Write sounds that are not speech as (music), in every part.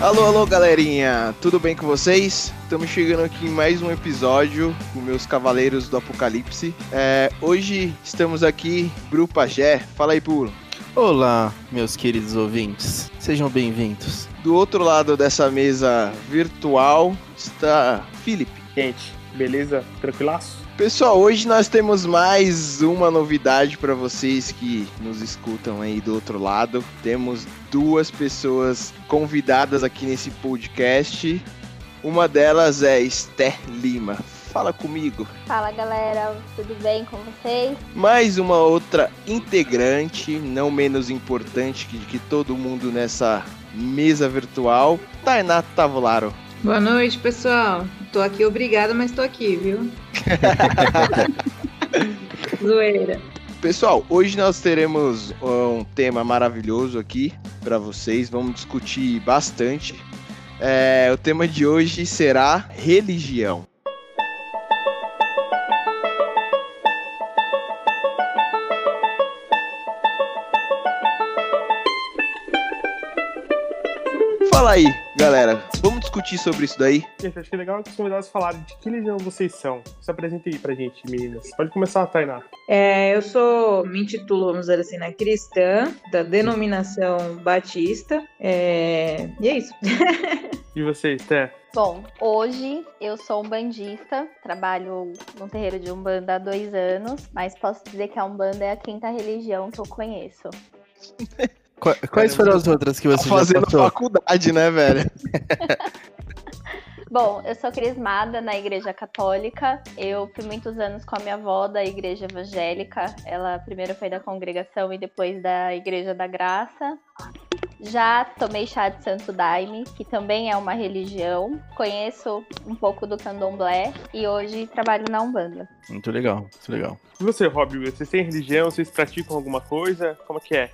Alô, alô, galerinha! Tudo bem com vocês? Estamos chegando aqui em mais um episódio com meus cavaleiros do Apocalipse. É, hoje estamos aqui, Bru Pajé. Fala aí, Pulo. Olá, meus queridos ouvintes. Sejam bem-vindos. Do outro lado dessa mesa virtual está Felipe. Gente, beleza? Tranquilaço? Pessoal, hoje nós temos mais uma novidade para vocês que nos escutam aí do outro lado. Temos duas pessoas convidadas aqui nesse podcast. Uma delas é Esther Lima. Fala comigo. Fala galera, tudo bem com vocês? Mais uma outra integrante, não menos importante que, que todo mundo nessa mesa virtual, Tainá Tavolaro. Boa noite, pessoal. Tô aqui obrigada, mas tô aqui, viu? (laughs) Zoeira. Pessoal, hoje nós teremos um tema maravilhoso aqui para vocês. Vamos discutir bastante. É, o tema de hoje será religião. Fala aí, galera. Vamos discutir sobre isso daí? Gente, acho que é legal que os convidados falarem de que religião vocês são. Se apresentem aí pra gente, meninas. Pode começar, Tainá. É, eu sou, me intitulo, vamos dizer assim, né, cristã, da denominação batista. É, e é isso. (laughs) E vocês, Té? Bom, hoje eu sou um bandista, trabalho no terreiro de Umbanda há dois anos, mas posso dizer que a Umbanda é a quinta religião que eu conheço. (laughs) Qua- Quais foram as outras que Tá você já fazendo passou? faculdade, né, velho? (laughs) Bom, eu sou crismada na Igreja Católica. Eu fui muitos anos com a minha avó da Igreja Evangélica. Ela primeiro foi da congregação e depois da Igreja da Graça. Já tomei chá de Santo Daime, que também é uma religião. Conheço um pouco do candomblé e hoje trabalho na Umbanda. Muito legal, muito legal. E você, Rob? Vocês têm religião? Vocês praticam alguma coisa? Como é que é?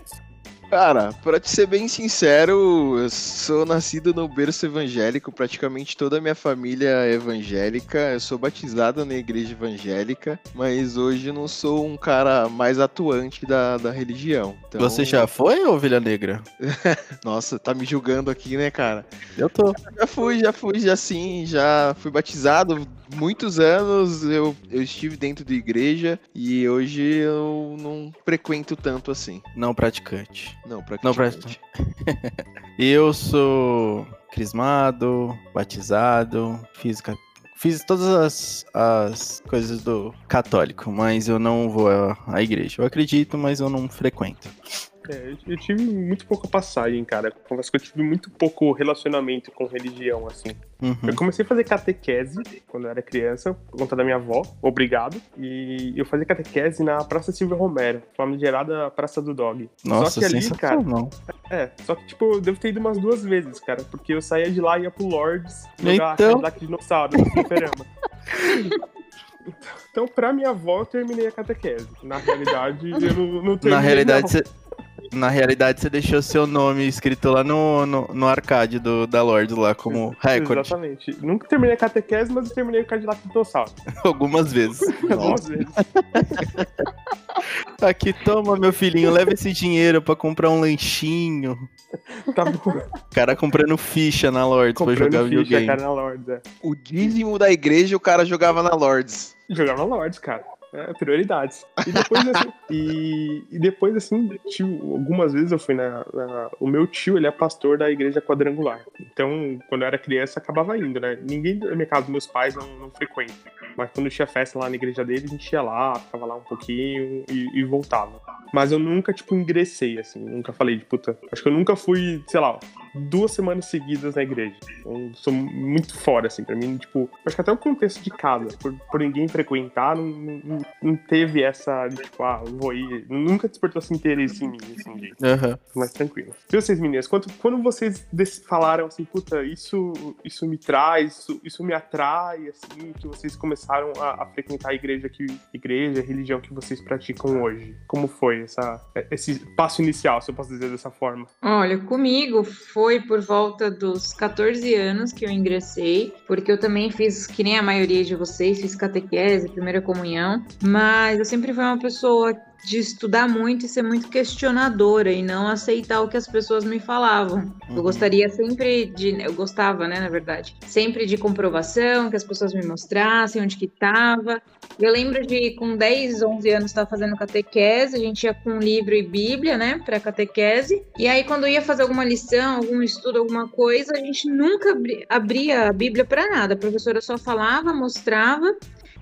Cara, pra te ser bem sincero, eu sou nascido no berço evangélico, praticamente toda a minha família é evangélica. Eu sou batizado na igreja evangélica, mas hoje não sou um cara mais atuante da, da religião. Então, Você já foi, ovelha negra? (laughs) Nossa, tá me julgando aqui, né, cara? Eu tô. Já fui, já fui, já sim, já fui batizado muitos anos. Eu, eu estive dentro de igreja e hoje eu não frequento tanto assim. Não praticante. Não, Não, praticamente. (laughs) Eu sou crismado, batizado, fiz, fiz todas as, as coisas do católico, mas eu não vou à, à igreja. Eu acredito, mas eu não frequento. É, eu- tive muito pouca passagem, cara. Confesso que eu tive muito pouco relacionamento com religião, assim. Uhum. Eu comecei a fazer catequese quando eu era criança, por conta da minha avó, obrigado. E eu fazia catequese na Praça Silvio Romero, famigerada Praça do Dog. Nossa, Só que ali, cara, sensacional. É, só que, tipo, eu devo ter ido umas duas vezes, cara, porque eu saía de lá e ia pro Lords jogar Então? Cadillac Dinossauro no fliperama. (laughs) Então, pra minha avó, eu terminei a catequese. Na realidade, eu não, não terminei, Na realidade, não. você. Na realidade, você deixou seu nome escrito lá no, no, no arcade do, da Lorde lá como recorde Exatamente. Nunca terminei a catequese, mas eu terminei o Cadillac Dinossauro. (laughs) algumas vezes. (laughs) Algumas vezes. (laughs) Aqui, toma, meu filhinho, leva esse dinheiro pra comprar um lanchinho. Tá bom. O cara comprando ficha na Lords pra Comprando jogar ficha, videogame. cara, na Lords, é. O dízimo da igreja o cara jogava na Lords. Jogava na Lords, cara. É, prioridades. E depois, assim, (laughs) e, e depois, assim, tio, algumas vezes eu fui na, na- O meu tio, ele é pastor da igreja quadrangular. Então, quando eu era criança, acabava indo, né? Ninguém da minha casa, meus pais, não, não frequentam. Mas quando tinha festa lá na igreja dele, a gente ia lá, ficava lá um pouquinho e, e voltava. Mas eu nunca, tipo, ingressei, assim. Nunca falei de puta. Acho que eu nunca fui, sei lá, duas semanas seguidas na igreja. Eu sou muito fora, assim, pra mim, tipo. Acho que até o contexto de casa, por, por ninguém frequentar, não, não, não teve essa, tipo, ah, eu vou ir. Nunca despertou esse interesse em mim, assim, de Aham. mais tranquilo. E vocês, meninas, quando, quando vocês falaram assim, puta, isso, isso me traz, isso, isso me atrai, assim, que vocês começaram a, a frequentar a igreja que igreja, a religião que vocês praticam hoje? Como foi essa, esse passo inicial, se eu posso dizer dessa forma? Olha, comigo foi por volta dos 14 anos que eu ingressei, porque eu também fiz, que nem a maioria de vocês, fiz catequese, primeira comunhão, mas eu sempre fui uma pessoa de estudar muito e ser muito questionadora e não aceitar o que as pessoas me falavam. Eu Uhum. gostaria sempre de, eu gostava, né, na verdade, sempre de comprovação, que as pessoas me mostrassem onde que estava. Eu lembro de com 10, 11 anos estar fazendo catequese, a gente ia com livro e Bíblia, né, para catequese. E aí quando ia fazer alguma lição, algum estudo, alguma coisa, a gente nunca abri- abria a Bíblia para nada. A professora só falava, mostrava.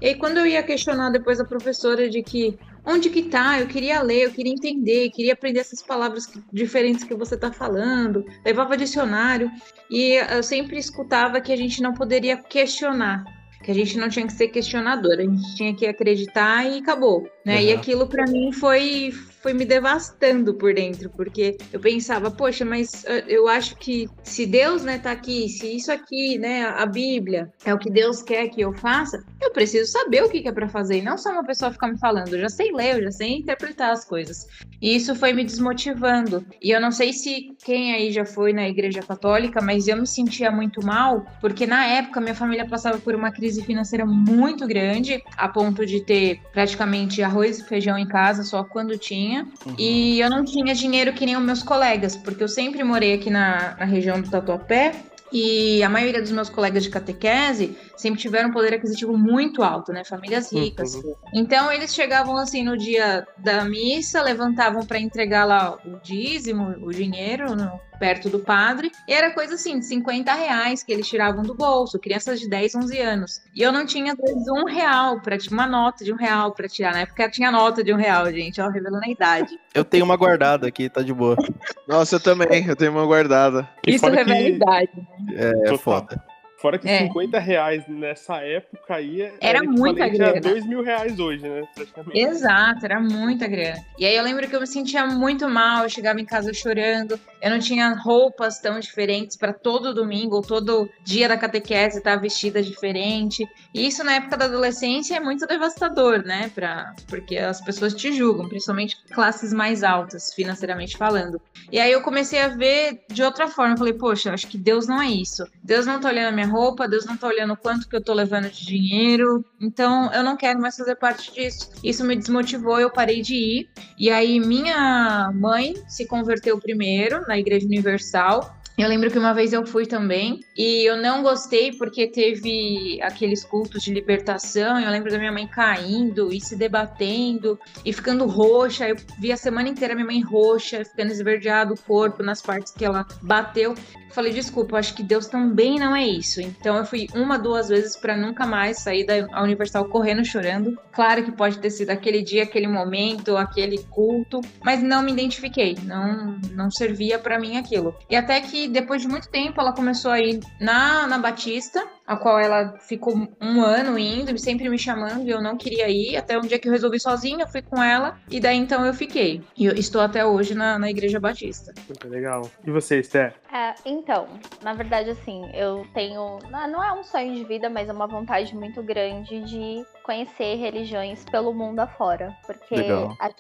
E aí quando eu ia questionar depois a professora de que onde que tá? Eu queria ler, eu queria entender, eu queria aprender essas palavras diferentes que você tá falando. Levava dicionário e eu sempre escutava que a gente não poderia questionar, que a gente não tinha que ser questionador, a gente tinha que acreditar e acabou, né? E Uhum. aquilo para mim foi foi me devastando por dentro, porque eu pensava, poxa, mas eh, eu acho que se Deus, né, tá aqui, se isso aqui, né, a Bíblia é o que Deus quer que eu faça, eu preciso saber o que que é para fazer, e não só uma pessoa ficar me falando, eu já sei ler, eu já sei interpretar as coisas. E isso foi me desmotivando. E eu não sei se quem aí já foi na igreja católica, mas eu me sentia muito mal, porque na época minha família passava por uma crise financeira muito grande, a ponto de ter praticamente arroz e feijão em casa só quando tinha. Uhum. E eu não tinha dinheiro que nem os meus colegas, porque eu sempre morei aqui na, na região do Tatuapé. E a maioria dos meus colegas de catequese sempre tiveram um poder aquisitivo muito alto, né? Famílias ricas. Então eles chegavam assim no dia da missa, levantavam para entregar lá o dízimo, o dinheiro no- perto do padre, e era coisa assim, de 50 reais que eles tiravam do bolso, crianças de 10, 11 anos. E eu não tinha vezes um real para uma nota de um real para tirar. Na época tinha nota de um real, gente, ó, revelando a idade. (laughs) Eu tenho uma guardada aqui, tá de boa. Nossa, eu também, eu tenho uma guardada. E Isso revela a que- idade. É Total. foda. Fora que É. 50 reais nessa época aí é- Era muita equivalente a grana. 2 mil reais hoje, né? Praticamente. Exato, era muita grana. E aí eu lembro que eu me sentia muito mal, eu chegava em casa chorando, eu não tinha roupas tão diferentes para todo domingo ou todo dia da catequese estar vestida diferente. E isso na época da adolescência é muito devastador, né? Pra, porque as pessoas te julgam, principalmente classes mais altas, financeiramente falando. E aí eu comecei a ver de outra forma. Eu falei, poxa, acho que Deus não é isso. Deus não tá olhando a minha roupa, Deus não tá olhando quanto que eu tô levando de dinheiro. Então eu não quero mais fazer parte disso. Isso me desmotivou, eu parei de ir. E aí minha mãe se converteu primeiro na Igreja Universal. Eu lembro que uma vez eu fui também e eu não gostei porque teve aqueles cultos de libertação. Eu lembro da minha mãe caindo e se debatendo e ficando roxa. Eu vi a semana inteira minha mãe roxa, ficando esverdeado o corpo nas partes que ela bateu. Eu falei, desculpa, acho que Deus também não é isso. Então eu fui uma, duas vezes para nunca mais sair da Universal correndo, chorando. Claro que pode ter sido aquele dia, aquele momento, aquele culto, mas não me identifiquei, não, não servia para mim aquilo. E até que depois de muito tempo ela começou a ir na, na Batista, a qual ela ficou um ano indo, sempre me chamando e eu não queria ir. Até um dia que eu resolvi sozinha, eu fui com ela e daí então eu fiquei. E eu estou até hoje na, na Igreja Batista. Muito legal. E você, Esther? É, então, na verdade, assim, eu tenho. Não não é um sonho de vida, mas é uma vontade muito grande de conhecer religiões pelo mundo afora. Porque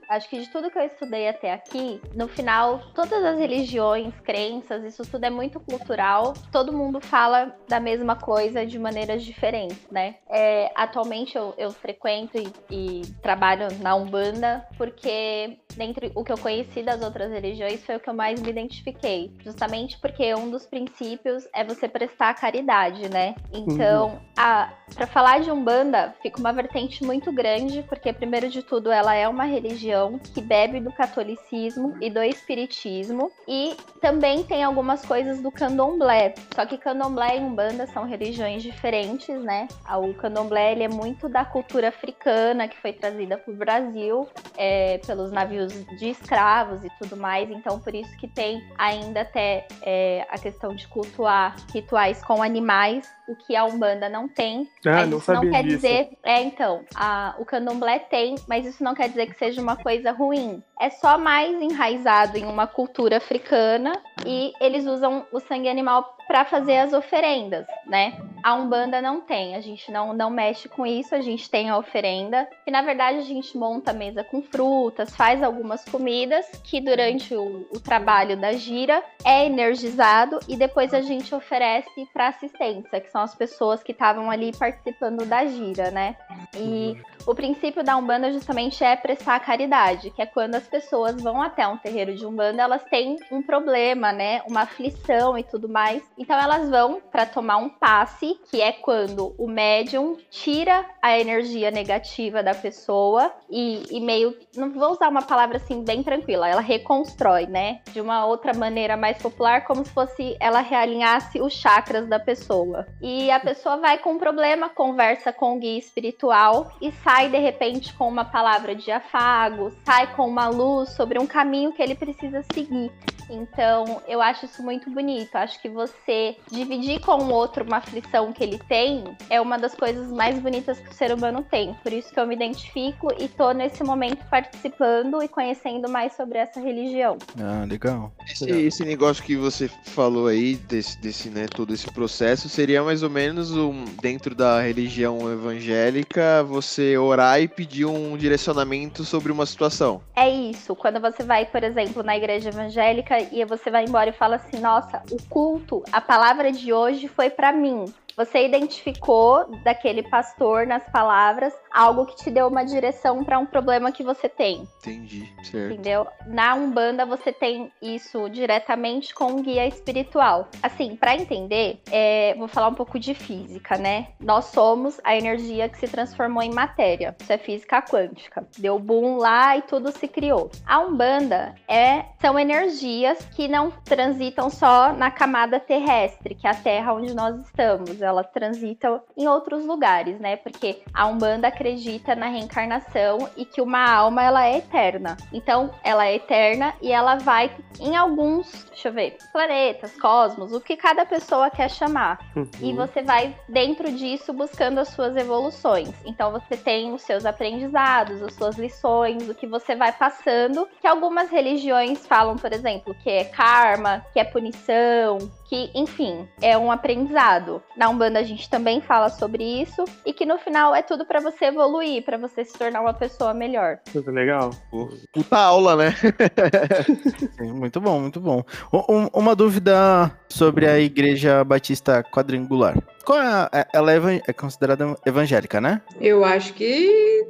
acho, que de tudo que eu estudei até aqui, no final, todas as religiões, crenças, isso tudo é muito cultural. Todo mundo fala da mesma coisa de maneiras diferentes, né? É, atualmente eu, eu frequento e, e trabalho na Umbanda porque dentre o que eu conheci das outras religiões foi o que eu mais me identifiquei. Justamente porque um dos princípios é você prestar caridade, né? Então, a para falar de Umbanda, fica uma vertente muito grande, porque primeiro de tudo ela é uma religião que bebe do catolicismo e do espiritismo e também tem algumas coisas do candomblé. Só que candomblé e Umbanda são religiões diferentes, né? O candomblé ele é muito da cultura africana que foi trazida para o Brasil é, pelos navios de escravos e tudo mais. Então, por isso que tem ainda até é, a questão de cultuar rituais com animais, o que a Umbanda não tem. Ah, mas não isso não quer disso. dizer. É, então, a- o candomblé tem, mas isso não quer dizer que seja uma coisa ruim. É só mais enraizado em uma cultura africana e eles usam o sangue animal para fazer as oferendas, né? A Umbanda não tem, a gente não, não mexe com isso, a gente tem a oferenda. E na verdade a gente monta a mesa com frutas, faz algumas comidas que durante o, o trabalho da gira é energizado e depois a gente oferece para assistência, que são as pessoas que estavam ali participando da gira, né? E O princípio da Umbanda justamente é prestar caridade, que é quando as pessoas vão até um terreiro de Umbanda, elas têm um problema, né? Uma aflição e tudo mais. Então elas vão para tomar um passe, que é quando o médium tira a energia negativa da pessoa e, e meio. Não vou usar uma palavra assim bem tranquila, ela reconstrói, né? De uma outra maneira mais popular, como se fosse ela realinhasse os chakras da pessoa. E a pessoa vai com um problema, conversa com o guia espiritual e sai de repente com uma palavra de afago, sai com uma luz sobre um caminho que ele precisa seguir. Então, eu acho isso muito bonito. Acho que você dividir com o outro uma aflição que ele tem é uma das coisas mais bonitas que o ser humano tem. Por isso que eu me identifico e tô nesse momento participando e conhecendo mais sobre essa religião. Ah, legal. Esse, esse negócio que você falou aí, desse, desse, né, todo esse processo, seria mais ou menos um, dentro da religião evangélica, você orar e pedir um direcionamento sobre uma situação. É isso. Quando você vai, por exemplo, na igreja evangélica e você vai embora e fala assim: nossa, o culto, a palavra de hoje foi para mim. Você identificou daquele pastor nas palavras algo que te deu uma direção para um problema que você tem. Entendi, certo. Entendeu? Na Umbanda você tem isso diretamente com um guia espiritual. Assim, para entender, é, vou falar um pouco de física, né? Nós somos a energia que se transformou em matéria. Isso é física quântica. Deu boom lá e tudo se criou. A Umbanda é, são energias que não transitam só na camada terrestre, que é a Terra onde nós estamos ela transita em outros lugares, né? Porque a Umbanda acredita na reencarnação e que uma alma ela é eterna. Então, ela é eterna e ela vai em alguns, deixa eu ver, planetas, cosmos, o que cada pessoa quer chamar. Uhum. E você vai dentro disso buscando as suas evoluções. Então você tem os seus aprendizados, as suas lições, o que você vai passando, que algumas religiões falam, por exemplo, que é karma, que é punição, que, enfim, é um aprendizado. Na Umbanda a gente também fala sobre isso e que no final é tudo para você evoluir, para você se tornar uma pessoa melhor. Muito legal. Pô, Puta aula, né? (laughs) Sim, Muito bom, muito bom. Um- uma dúvida sobre a Igreja Batista Quadrangular. Qual é, a- é- ela é, é considerada evangélica, né? Eu acho que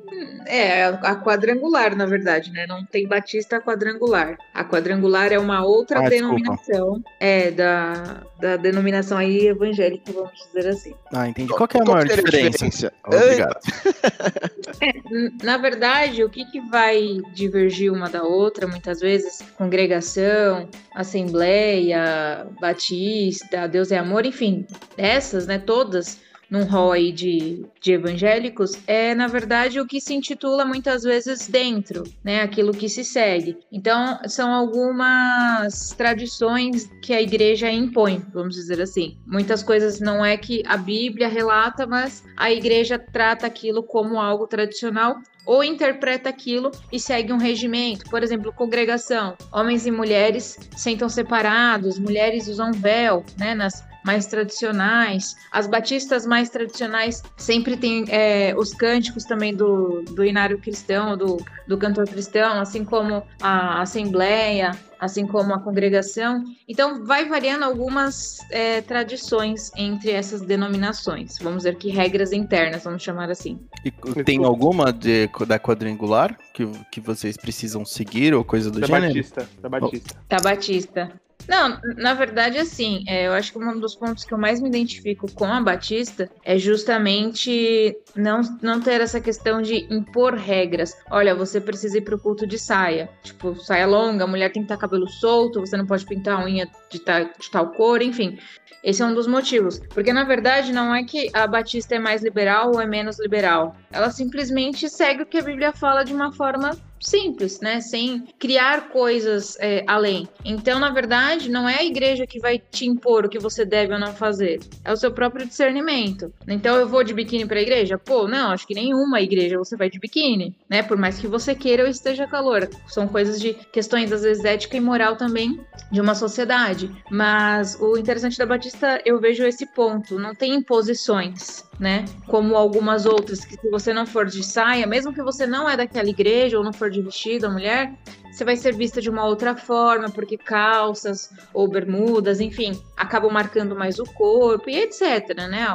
é a quadrangular, na verdade, né? Não tem batista quadrangular. A quadrangular é uma outra Ah, desculpa. denominação, é da, da denominação aí evangélica, vamos dizer assim. Ah, entendi. Qual que é a maior que seria diferença? Ai, Obrigado. (laughs) N- Na verdade, o que, que vai divergir uma da outra, muitas vezes, congregação, assembleia, batista, Deus é amor, enfim, essas, né, todas num rol aí de, de evangélicos, é, na verdade, o que se intitula muitas vezes dentro, né, aquilo que se segue. Então, são algumas tradições que a igreja impõe, vamos dizer assim. Muitas coisas não é que a Bíblia relata, mas a igreja trata aquilo como algo tradicional ou interpreta aquilo e segue um regimento. Por exemplo, congregação. Homens e mulheres sentam separados, mulheres usam véu, né, nas mais tradicionais. As batistas mais tradicionais sempre têm é, os cânticos também do, do inário cristão, do, do cantor cristão, assim como a assembleia, assim como a congregação. Então, vai variando algumas é, tradições entre essas denominações. Vamos dizer que regras internas, vamos chamar assim. E tem alguma de, da quadrangular que, que vocês precisam seguir ou coisa do Da gênero? Batista. Da Batista. Da Batista. Não, na verdade, assim, é, eu acho que um dos pontos que eu mais me identifico com a Batista é justamente não, não ter essa questão de impor regras. Olha, você precisa ir pro culto de saia. Tipo, saia longa, a mulher tem que estar cabelo solto, você não pode pintar a unha de, ta, de tal cor, enfim. Esse é um dos motivos. Porque, na verdade, não é que a Batista é mais liberal ou é menos liberal. Ela simplesmente segue o que a Bíblia fala de uma forma simples, né? Sem criar coisas é, além. Então, na verdade, não é a igreja que vai te impor o que você deve ou não fazer. É o seu próprio discernimento. Então, eu vou de biquíni para a igreja? Pô, não, acho que nenhuma igreja você vai de biquíni, né? Por mais que você queira ou esteja calor. São coisas de questões, às vezes, ética e moral também de uma sociedade. Mas o interessante da Batista, eu vejo esse ponto. Não tem imposições, né? Como algumas outras, que se você não for de saia, mesmo que você não é daquela igreja ou não for de vestido, a mulher, você vai ser vista de uma outra forma, porque calças ou bermudas, enfim, acabam marcando mais o corpo e etc, né?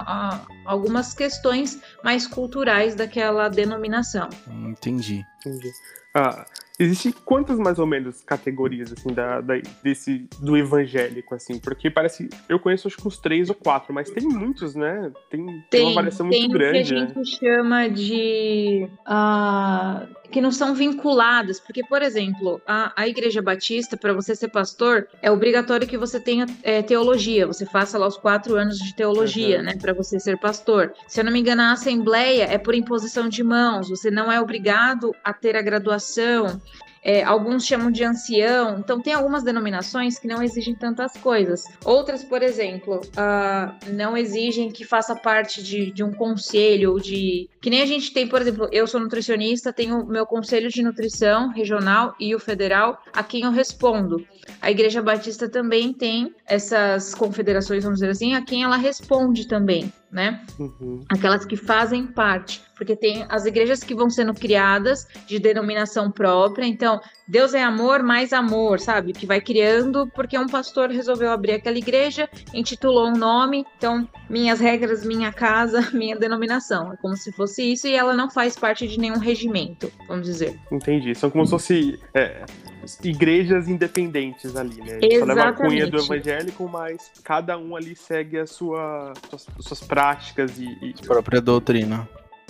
Algumas questões mais culturais daquela denominação. Entendi. Entendi. Ah, Existem quantas mais ou menos categorias assim da, da, desse do evangélico assim? Porque parece eu conheço acho que uns três ou quatro, mas tem muitos, né? Tem, tem, tem uma variação muito grande. Tem o que a né? gente chama de uh, que não são vinculadas, porque por exemplo a, a Igreja Batista para você ser pastor é obrigatório que você tenha é, teologia, você faça lá os quatro anos de teologia, uhum. né, para você ser pastor. Se eu não me engano a Assembleia é por imposição de mãos, você não é obrigado a ter a graduação é, alguns chamam de ancião. Então, tem algumas denominações que não exigem tantas coisas. Outras, por exemplo, uh, não exigem que faça parte de, de um conselho ou de. Que nem a gente tem, por exemplo, eu sou nutricionista, tenho meu conselho de nutrição regional e o federal, a quem eu respondo. A Igreja Batista também tem essas confederações, vamos dizer assim, a quem ela responde também né? Uhum. Aquelas que fazem parte, porque tem as igrejas que vão sendo criadas de denominação própria. Então, Deus é amor, mais amor, sabe? Que vai criando porque um pastor resolveu abrir aquela igreja, intitulou um nome. Então, minhas regras, minha casa, (laughs) minha denominação. É como se fosse isso e ela não faz parte de nenhum regimento, vamos dizer. Entendi. São como se fosse é, igrejas independentes ali, né? Exatamente. Só leva a cunha do evangélico, mas cada um ali segue a sua, suas, suas práticas e, e... própria doutrina.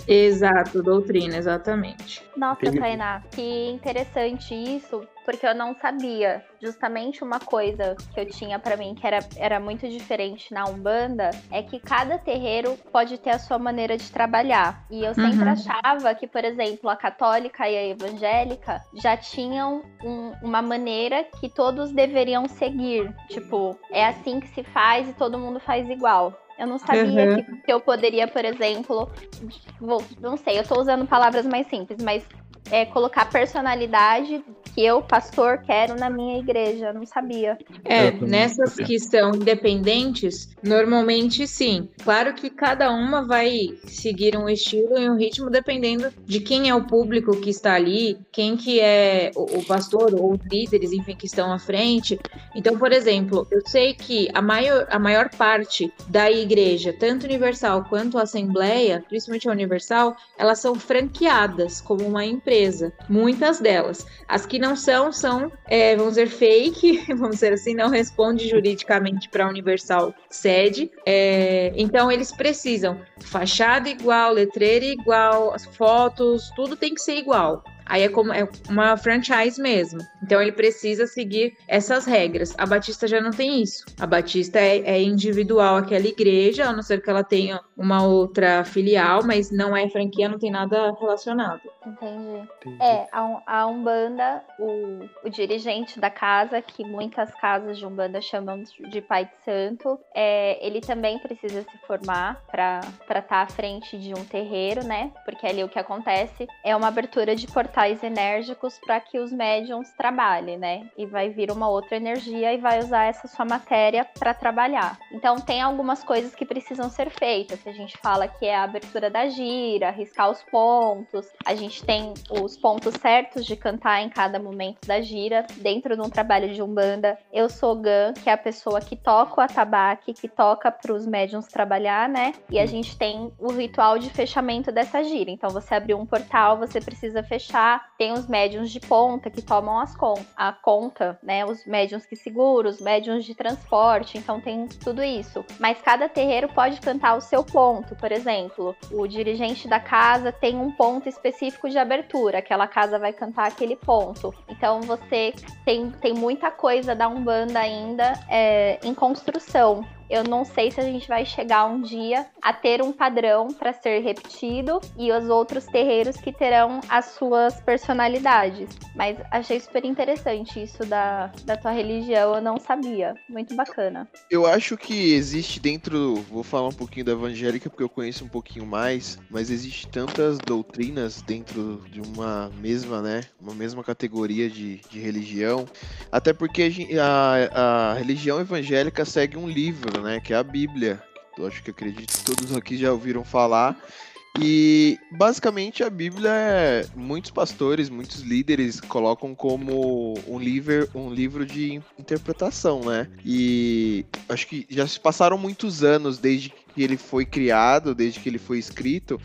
Exato, doutrina, exatamente. Nossa, Entendi. Tainá, que interessante isso, porque eu não sabia. Justamente uma coisa que eu tinha para mim que era, era muito diferente na Umbanda é que cada terreiro pode ter a sua maneira de trabalhar. E eu sempre uhum. achava que, por exemplo, a católica e a evangélica já tinham um, uma maneira que todos deveriam seguir. Tipo, é assim que se faz e todo mundo faz igual. Eu não sabia uhum. que, que, eu poderia, por exemplo, vou, não sei, eu tô usando palavras mais simples, mas é, colocar personalidade que eu, pastor, quero na minha igreja. Não sabia. É, nessas que são independentes, normalmente sim. Claro que cada uma vai seguir um estilo e um ritmo dependendo de quem é o público que está ali, quem que é o, o pastor ou os líderes, enfim, que estão à frente. Então, por exemplo, eu sei que a maior, a maior parte da igreja, tanto universal quanto a assembleia, principalmente a universal, elas são franqueadas como uma empresa muitas delas. As que não são, são, é, vamos dizer, fake, (laughs) vamos dizer assim, não responde juridicamente para a Universal sede. É, então, eles precisam fachada igual, letreira igual, fotos, tudo tem que ser igual. Aí é como é uma franchise mesmo. Então ele precisa seguir essas regras. A Batista já não tem isso. A Batista é, é individual aquela igreja, a não ser que ela tenha uma outra filial, mas não é franquia, não tem nada relacionado. Entendi. Entendi. É, a, a Umbanda, o, o dirigente da casa, que muitas casas de Umbanda chamam de pai de santo, é, ele também precisa se formar para estar tá à frente de um terreiro, né? Porque ali o que acontece é uma abertura de portais portais enérgicos para que os médiums trabalhem, né? E vai vir uma outra energia e vai usar essa sua matéria para trabalhar. Então tem algumas coisas que precisam ser feitas. A gente fala que é a abertura da gira, riscar os pontos. A gente tem os pontos certos de cantar em cada momento da gira dentro de um trabalho de umbanda. Eu sou Gan, que é a pessoa que toca o atabaque, que toca para os médiums trabalhar, né? E a gente tem o ritual de fechamento dessa gira. Então você abriu um portal, você precisa fechar tem os médiums de ponta que tomam as con a conta, né? Os médiums que seguram, os médiums de transporte, então tem tudo isso. Mas cada terreiro pode cantar o seu ponto, por exemplo, o dirigente da casa tem um ponto específico de abertura, aquela casa vai cantar aquele ponto. Então você tem, tem muita coisa da Umbanda ainda é, em construção. Eu não sei se a gente vai chegar um dia a ter um padrão para ser repetido e os outros terreiros que terão as suas personalidades. Mas achei super interessante isso da, da tua religião, eu não sabia. Muito bacana. Eu acho que existe dentro, vou falar um pouquinho da evangélica porque eu conheço um pouquinho mais, mas existe tantas doutrinas dentro de uma mesma, né, uma mesma categoria de, de religião, até porque a, a religião evangélica segue um livro, né? Que é a Bíblia. Eu acho que acredito que todos aqui já ouviram falar. E basicamente a Bíblia, é, muitos pastores, muitos líderes colocam como um livro, um livro de interpretação, né? E acho que já se passaram muitos anos desde que ele foi criado, desde que ele foi escrito.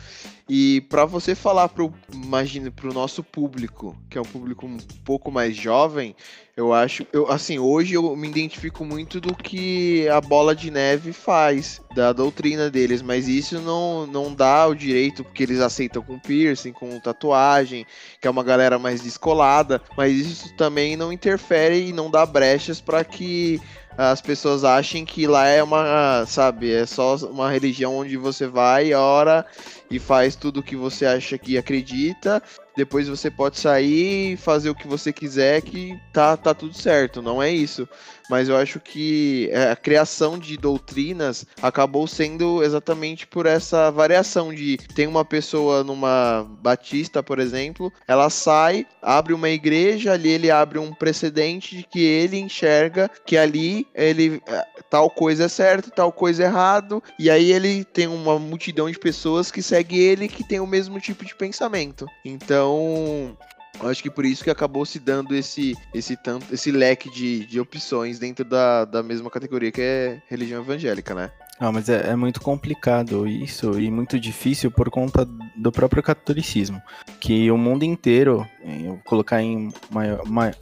E para você falar pro, imagine, pro nosso público, que é um público um pouco mais jovem, eu acho, eu assim, hoje eu me identifico muito do que a bola de neve faz, da doutrina deles, mas isso não, não dá o direito porque eles aceitam com piercing, com tatuagem, que é uma galera mais descolada, mas isso também não interfere e não dá brechas para que as pessoas achem que lá é uma, sabe, é só uma religião onde você vai, ora e faz tudo o que você acha que acredita. Depois você pode sair e fazer o que você quiser, que tá, tá tudo certo. Não é isso mas eu acho que é, a criação de doutrinas acabou sendo exatamente por essa variação de tem uma pessoa numa batista, por exemplo, ela sai, abre uma igreja, ali ele abre um precedente de que ele enxerga que ali ele é, tal coisa é certo, tal coisa é errado, e aí ele tem uma multidão de pessoas que segue ele que tem o mesmo tipo de pensamento. Então, eu acho que por isso que acabou se dando esse, esse, tanto, esse leque de, de opções dentro da, da mesma categoria que é religião evangélica, né? Ah, mas é, é, muito complicado isso e muito difícil por conta do próprio catolicismo. Que o mundo inteiro, eu vou colocar em maior, maior,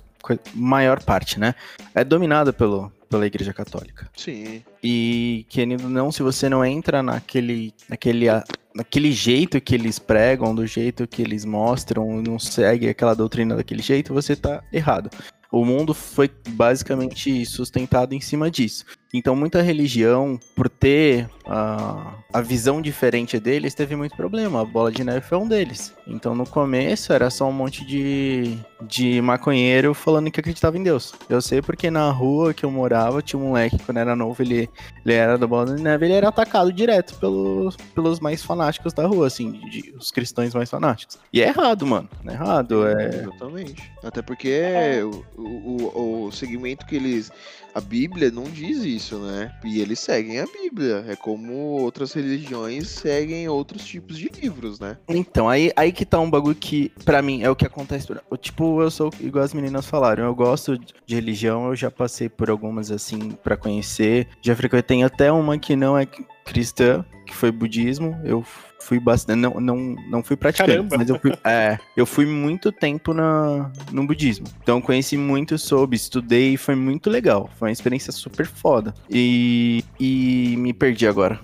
maior parte, né? É dominado pelo, pela Igreja Católica. Sim. E querendo não, se você não entra naquele, naquele, naquele jeito que eles pregam, do jeito que eles mostram, não segue aquela doutrina daquele jeito, você tá errado. O mundo foi basicamente sustentado em cima disso. Então, muita religião, por ter a, a visão diferente deles, teve muito problema. A bola de neve foi um deles. Então, no começo, era só um monte de, de maconheiro falando que acreditava em Deus. Eu sei porque na rua que eu morava, tinha um moleque, quando era novo, ele, ele era da bola de neve, ele era atacado direto pelos, pelos mais fanáticos da rua, assim, de, os cristãos mais fanáticos. E é errado, mano. É errado. É... Exatamente. Até porque é. o, o, o segmento que eles a Bíblia não diz isso, né? E eles seguem a Bíblia. É como outras religiões seguem outros tipos de livros, né? Então, aí, aí que tá um bagulho que, para mim, é o que acontece. Tipo, eu sou igual as meninas falaram. Eu gosto de religião, eu já passei por algumas assim para conhecer. Já frequentei até uma que não é cristã, que foi budismo. Eu fui bastante. Não, não, não fui praticante, Caramba. mas eu fui, é, eu fui muito tempo na, no budismo. Então conheci muito sobre, estudei e foi muito legal. Foi uma experiência super foda. E, e me perdi agora.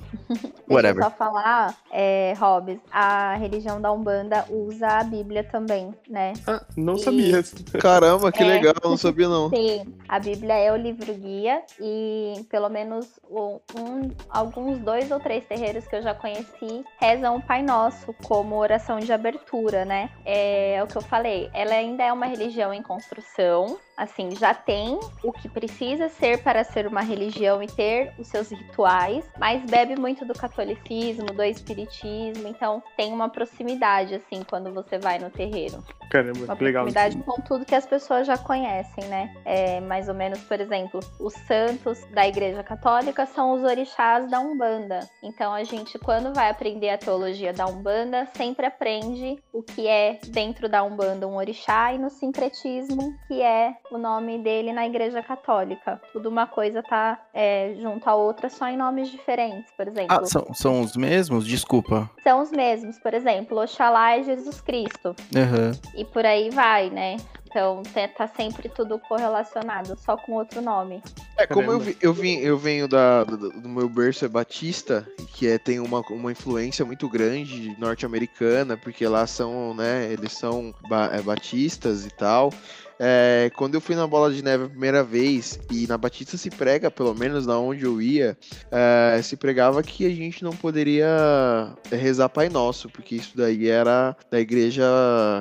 Whatever. (laughs) Deixa eu só falar, é, Hobbes, a religião da Umbanda usa a Bíblia também, né? Ah, não e... sabia. Caramba, que é, legal, não sabia não. Sim, a Bíblia é o livro guia e pelo menos um, um, alguns dois ou três terreiros que eu já conheci rezam o Pai Nosso como oração de abertura, né? É o que eu falei, ela ainda é uma religião em construção, assim, já tem o que precisa ser para ser uma religião e ter os seus rituais, mas bebe muito do catolicismo, do espiritismo, então tem uma proximidade, assim, quando você vai no terreiro. Caramba, uma legal. proximidade com tudo que as pessoas já conhecem, né? É, mais ou menos, por exemplo, os santos da Igreja Católica são os orixás da Umbanda. Então a gente, quando vai aprender a teologia da Umbanda, sempre aprende o que é dentro da Umbanda um orixá e no sincretismo, que é o nome dele na Igreja Católica. Tudo uma coisa tá é, junto à outra, só em nomes diferentes, por exemplo. Ah, são, são os mesmos? Desculpa. São os mesmos, por exemplo, Oxalá é Jesus Cristo. Uhum. E por aí vai, né? Então tá sempre tudo correlacionado, só com outro nome. É, como eu, vi, eu, vim, eu venho da, do, do, meu berço é Batista, que é, tem uma, uma influência muito grande norte-americana, porque lá são, né, eles são ba é, batistas e tal. É, quando eu fui na Bola de Neve a primeira vez, e na Batista se prega, pelo menos na onde eu ia, é, se pregava que a gente não poderia rezar Pai Nosso, porque isso daí era da igreja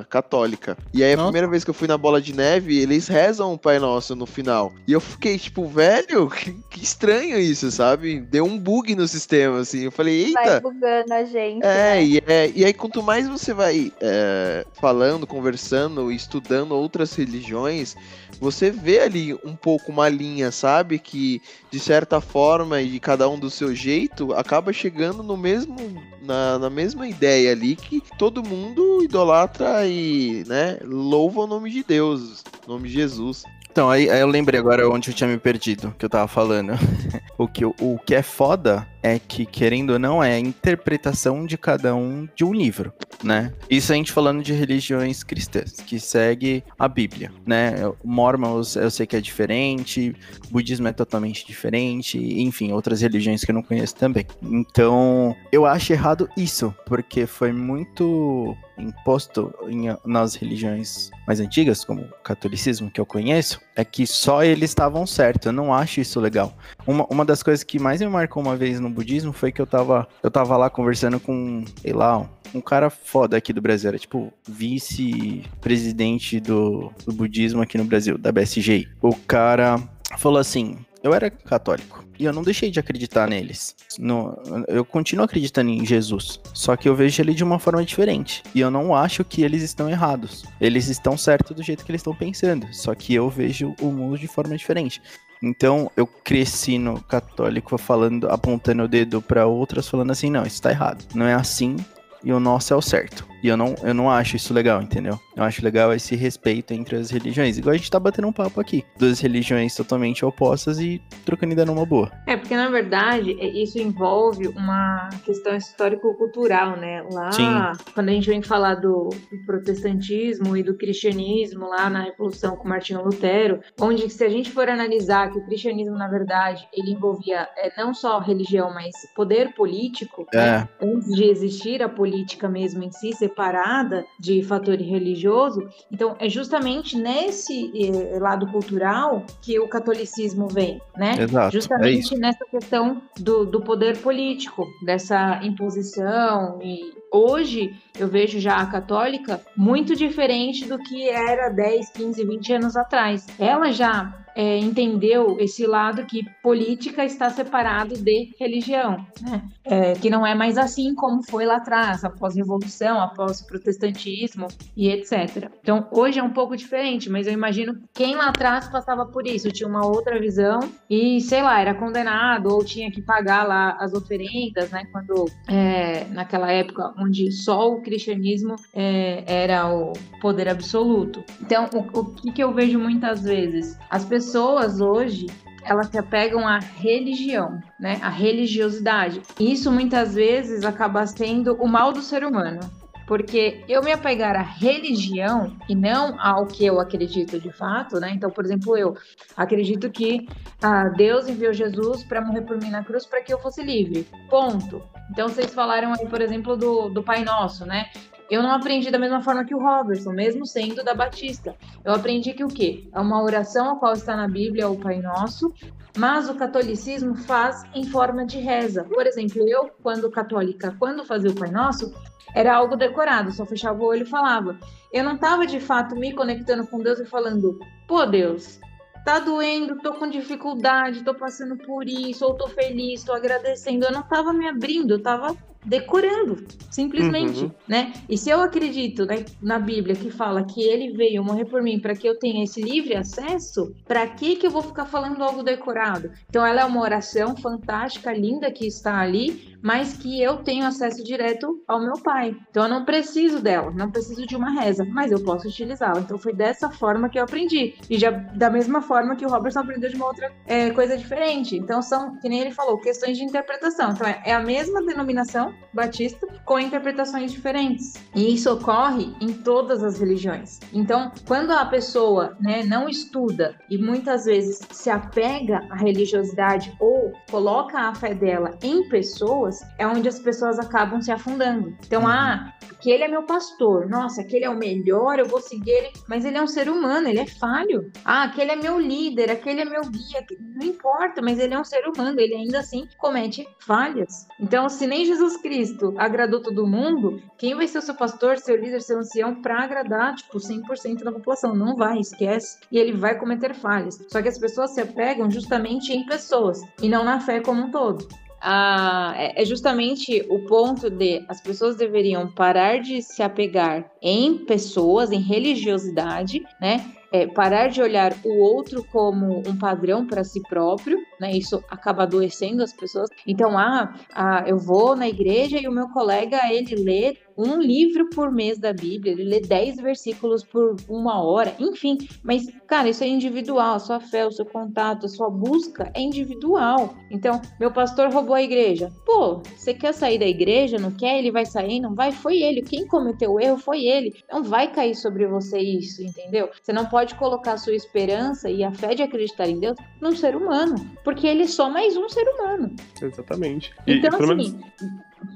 católica. E aí a Nossa. primeira vez que eu fui na Bola de Neve, eles rezam o Pai Nosso no final. E eu fiquei tipo, velho, (laughs) que, que estranho isso, sabe? Deu um bug no sistema, assim. Eu falei, eita. Vai bugando a gente. É, né? e, é e aí quanto mais você vai é, falando, conversando, estudando outras religiões, religiões, você vê ali um pouco uma linha, sabe? Que de certa forma e de cada um do seu jeito acaba chegando no mesmo na, na mesma ideia ali que todo mundo idolatra e, né, louva o nome de Deus, o nome de Jesus. Então, aí, aí eu lembrei agora onde eu tinha me perdido, que eu tava falando. (laughs) o, que, o que é foda é que, querendo ou não, é a interpretação de cada um de um livro, né? Isso a gente falando de religiões cristãs, que segue a Bíblia, né? Mormons eu sei que é diferente, budismo é totalmente diferente, enfim, outras religiões que eu não conheço também. Então, eu acho errado isso, porque foi muito imposto em, nas religiões mais antigas, como o catolicismo que eu conheço, é que só eles estavam certos. Eu não acho isso legal. Uma, uma das coisas que mais me marcou uma vez no budismo foi que eu tava, eu tava lá conversando com, sei lá, um cara foda aqui do Brasil, era tipo vice-presidente do, do budismo aqui no Brasil, da BSG. O cara falou assim: eu era católico e eu não deixei de acreditar neles. No, eu continuo acreditando em Jesus, só que eu vejo ele de uma forma diferente. E eu não acho que eles estão errados. Eles estão certos do jeito que eles estão pensando, só que eu vejo o mundo de forma diferente. Então eu cresci no católico falando, apontando o dedo para outras, falando assim, não, isso tá errado. Não é assim e o nosso é o certo. E eu não, eu não acho isso legal, entendeu? Eu acho legal esse respeito entre as religiões. Igual a gente tá batendo um papo aqui. Duas religiões totalmente opostas e trocando ideia numa boa. É, porque na verdade é, isso envolve uma questão histórico-cultural, né? Lá, Sim. quando a gente vem falar do, do, protestantismo e do cristianismo, lá na Revolução com Martinho Lutero, onde se a gente for analisar que o cristianismo, na verdade, ele envolvia é, não só religião, mas poder político, é. né? antes de existir a política mesmo em si, separada de fator religioso. Então, é justamente nesse eh, lado cultural que o catolicismo vem, né? Exato, é justamente é nessa questão do, do poder político, dessa imposição e hoje eu vejo já a católica muito diferente do que era 10, 15, 20 anos atrás. Ela já é, entendeu esse lado que política está separado de religião, né? é, que não é mais assim como foi lá atrás, após a Revolução, após protestantismo e etc. Então, hoje é um pouco diferente, mas eu imagino quem lá atrás passava por isso, tinha uma outra visão e, sei lá, era condenado ou tinha que pagar lá as oferendas, né? Quando, é, naquela época, onde só o cristianismo é, era o poder absoluto. Então, o, o que, que eu vejo muitas vezes? As pessoas hoje elas se apegam à religião, né? À religiosidade. E isso muitas vezes acaba sendo o mal do ser humano. Porque eu me apegar à religião e não ao que eu acredito de fato, né? Então, por exemplo, eu acredito que ah, Deus enviou Jesus para morrer por mim na cruz para que eu fosse livre. Ponto. Então, vocês falaram aí, por exemplo, do, do Pai Nosso, né? Eu não aprendi da mesma forma que o Robertson, mesmo sendo da Batista. Eu aprendi que o quê? É uma oração a qual está na Bíblia, o Pai Nosso, mas o catolicismo faz em forma de reza. Por exemplo, eu, quando católica, quando fazia o Pai Nosso, era algo decorado, só fechava o olho e falava. Eu não estava de fato me conectando com Deus e falando, pô Deus, tá doendo, tô com dificuldade, tô passando por isso, ou tô feliz, tô agradecendo. Eu não estava me abrindo, eu estava decorando, simplesmente, uhum. né? E se eu acredito né, na Bíblia que fala que ele veio morrer por mim para que eu tenha esse livre acesso, para que que eu vou ficar falando algo decorado? Então ela é uma oração fantástica, linda que está ali, mas que eu tenho acesso direto ao meu pai. Então eu não preciso dela, não preciso de uma reza, mas eu posso utilizá-la. Então foi dessa forma que eu aprendi. E já da mesma forma que o Robertson aprendeu de uma outra é, coisa diferente. Então são, que nem ele falou, questões de interpretação. Então é, é a mesma denominação batista com interpretações diferentes. E isso ocorre em todas as religiões. Então, quando a pessoa né, não estuda e muitas vezes se apega à religiosidade ou coloca a fé dela em pessoas, pessoas, é onde as pessoas acabam se afundando. Então, uhum. ah, aquele é meu pastor, nossa, aquele é o melhor, eu vou seguir ele, mas ele é um ser humano, ele é falho. Ah, aquele é meu líder, aquele é meu guia, não importa, mas ele é um ser humano, ele ainda assim comete falhas. Então, se nem Jesus Cristo agradou todo mundo, quem vai ser o seu pastor, seu líder, seu ancião para agradar, tipo, 100% da população? Não vai, esquece. E ele vai cometer falhas. Só que as pessoas se apegam justamente em pessoas e não na fé como um todo ah, é justamente o ponto de as pessoas deveriam parar de se apegar em pessoas, em religiosidade, né? é parar de olhar o outro como um padrão para si próprio, né? Isso acaba adoecendo as pessoas. Então, ah, ah, eu vou na igreja e o meu colega ele lê um livro por mês da Bíblia, ele lê 10 versículos por uma hora, enfim. Mas, cara, isso é individual, a sua fé, o seu contato, a sua busca é individual. Então, meu pastor roubou a igreja. Pô, você quer sair da igreja? Não quer? Ele vai sair? Não vai? Foi ele. Quem cometeu o erro foi ele. Não vai cair sobre você isso, entendeu? Você não pode colocar a sua esperança e a fé de acreditar em Deus num ser humano, porque ele é só mais um ser humano. Exatamente. E, então, assim, menos...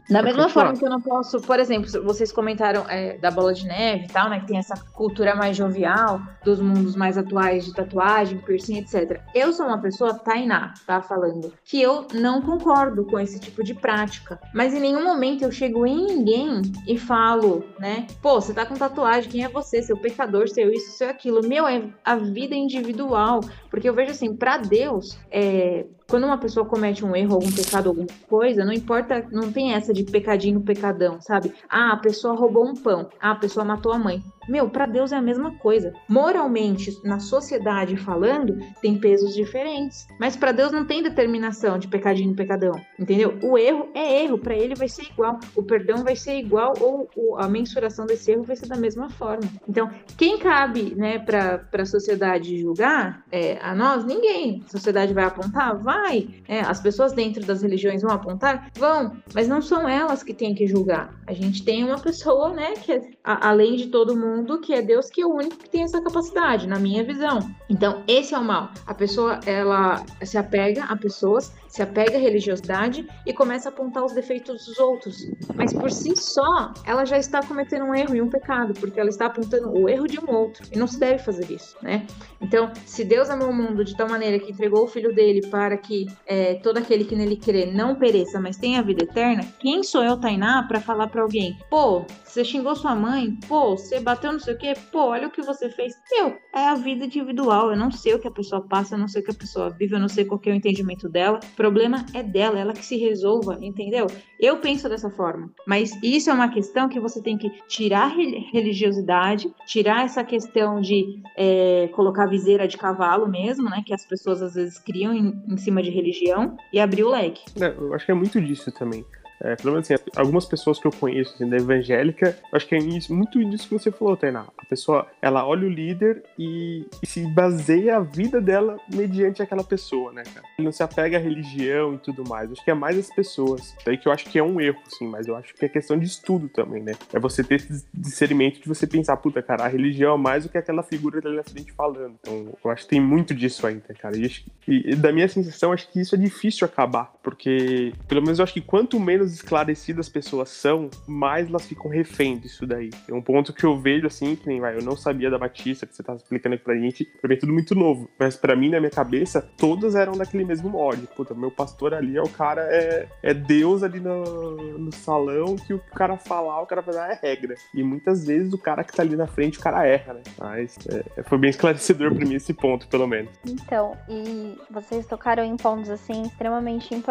Da mesma forma que eu não posso, por exemplo, vocês comentaram é, da bola de neve e tal, né? Que tem essa cultura mais jovial dos mundos mais atuais de tatuagem, piercing, etc. Eu sou uma pessoa, Tainá, tá falando, que eu não concordo com esse tipo de prática. Mas em nenhum momento eu chego em ninguém e falo, né? Pô, você tá com tatuagem, quem é você? Seu pecador, seu isso, seu aquilo. Meu, é a vida individual. Porque eu vejo assim, para Deus, é, quando uma pessoa comete um erro, algum pecado, alguma coisa, não importa, não tem essa de pecadinho, pecadão, sabe? Ah, a pessoa roubou um pão. Ah, a pessoa matou a mãe. Meu, para Deus é a mesma coisa. Moralmente, na sociedade falando, tem pesos diferentes. Mas para Deus não tem determinação de pecadinho e pecadão. Entendeu? O erro é erro, para ele vai ser igual. O perdão vai ser igual ou a mensuração desse erro vai ser da mesma forma. Então, quem cabe, né, para a sociedade julgar é, a nós? Ninguém. A sociedade vai apontar? Vai. É, as pessoas dentro das religiões vão apontar? Vão. Mas não são elas que têm que julgar. A gente tem uma pessoa, né, que é, a, além de todo mundo mundo, que é Deus, que é o único que tem essa capacidade, na minha visão. Então, esse é o mal. A pessoa, ela se apega a pessoas, se apega à religiosidade e começa a apontar os defeitos dos outros. Mas por si só, ela já está cometendo um erro e um pecado, porque ela está apontando o erro de um outro. E não se deve fazer isso, né? Então, se Deus amou o mundo de tal maneira que entregou o filho dele para que é, todo aquele que nele crê não pereça, mas tenha a vida eterna, quem sou eu, Tainá, para falar para alguém, pô, você xingou sua mãe, pô, você bateu não sei o quê, pô, olha o que você fez. Meu, é a vida individual. Eu não sei o que a pessoa passa, eu não sei o que a pessoa vive, eu não sei qual é o entendimento dela. O problema é dela, ela que se resolva, entendeu? Eu penso dessa forma. Mas isso é uma questão que você tem que tirar religiosidade, tirar essa questão de é, colocar viseira de cavalo mesmo, né? Que as pessoas às vezes criam em, em cima de religião e abrir o leque. Eu acho que é muito disso também. É, pelo menos assim, algumas pessoas que eu conheço assim, da evangélica, acho que é isso, muito disso que você falou, Tainá. A pessoa, ela olha o líder e, e, se baseia a vida dela mediante aquela pessoa, né, cara? Não se apega à religião e tudo mais. Acho que é mais as pessoas. Daí que eu acho que é um erro, sim, mas eu acho que é questão de estudo também, né? É você ter esse discernimento de você pensar, puta, cara, a religião é mais do que aquela figura ali na frente falando. Então, eu acho que tem muito disso ainda, cara. E, e da minha sensação, acho que isso é difícil acabar, porque, pelo menos eu acho que quanto menos esclarecidas as pessoas são, mais elas ficam refém disso daí. É um ponto que eu vejo assim, que nem vai, eu não sabia da Batista, que você tá explicando aqui pra gente, pra mim é tudo muito novo. Mas para mim, na minha cabeça, todas eram daquele mesmo molde. Puta, meu pastor ali é o cara, é, é Deus ali no, no salão, que o cara falar, o cara vai dar é regra. E muitas vezes o cara que tá ali na frente, o cara erra, né? Mas é, foi bem esclarecedor pra mim esse ponto, pelo menos. Então, e vocês tocaram em pontos assim extremamente importantes.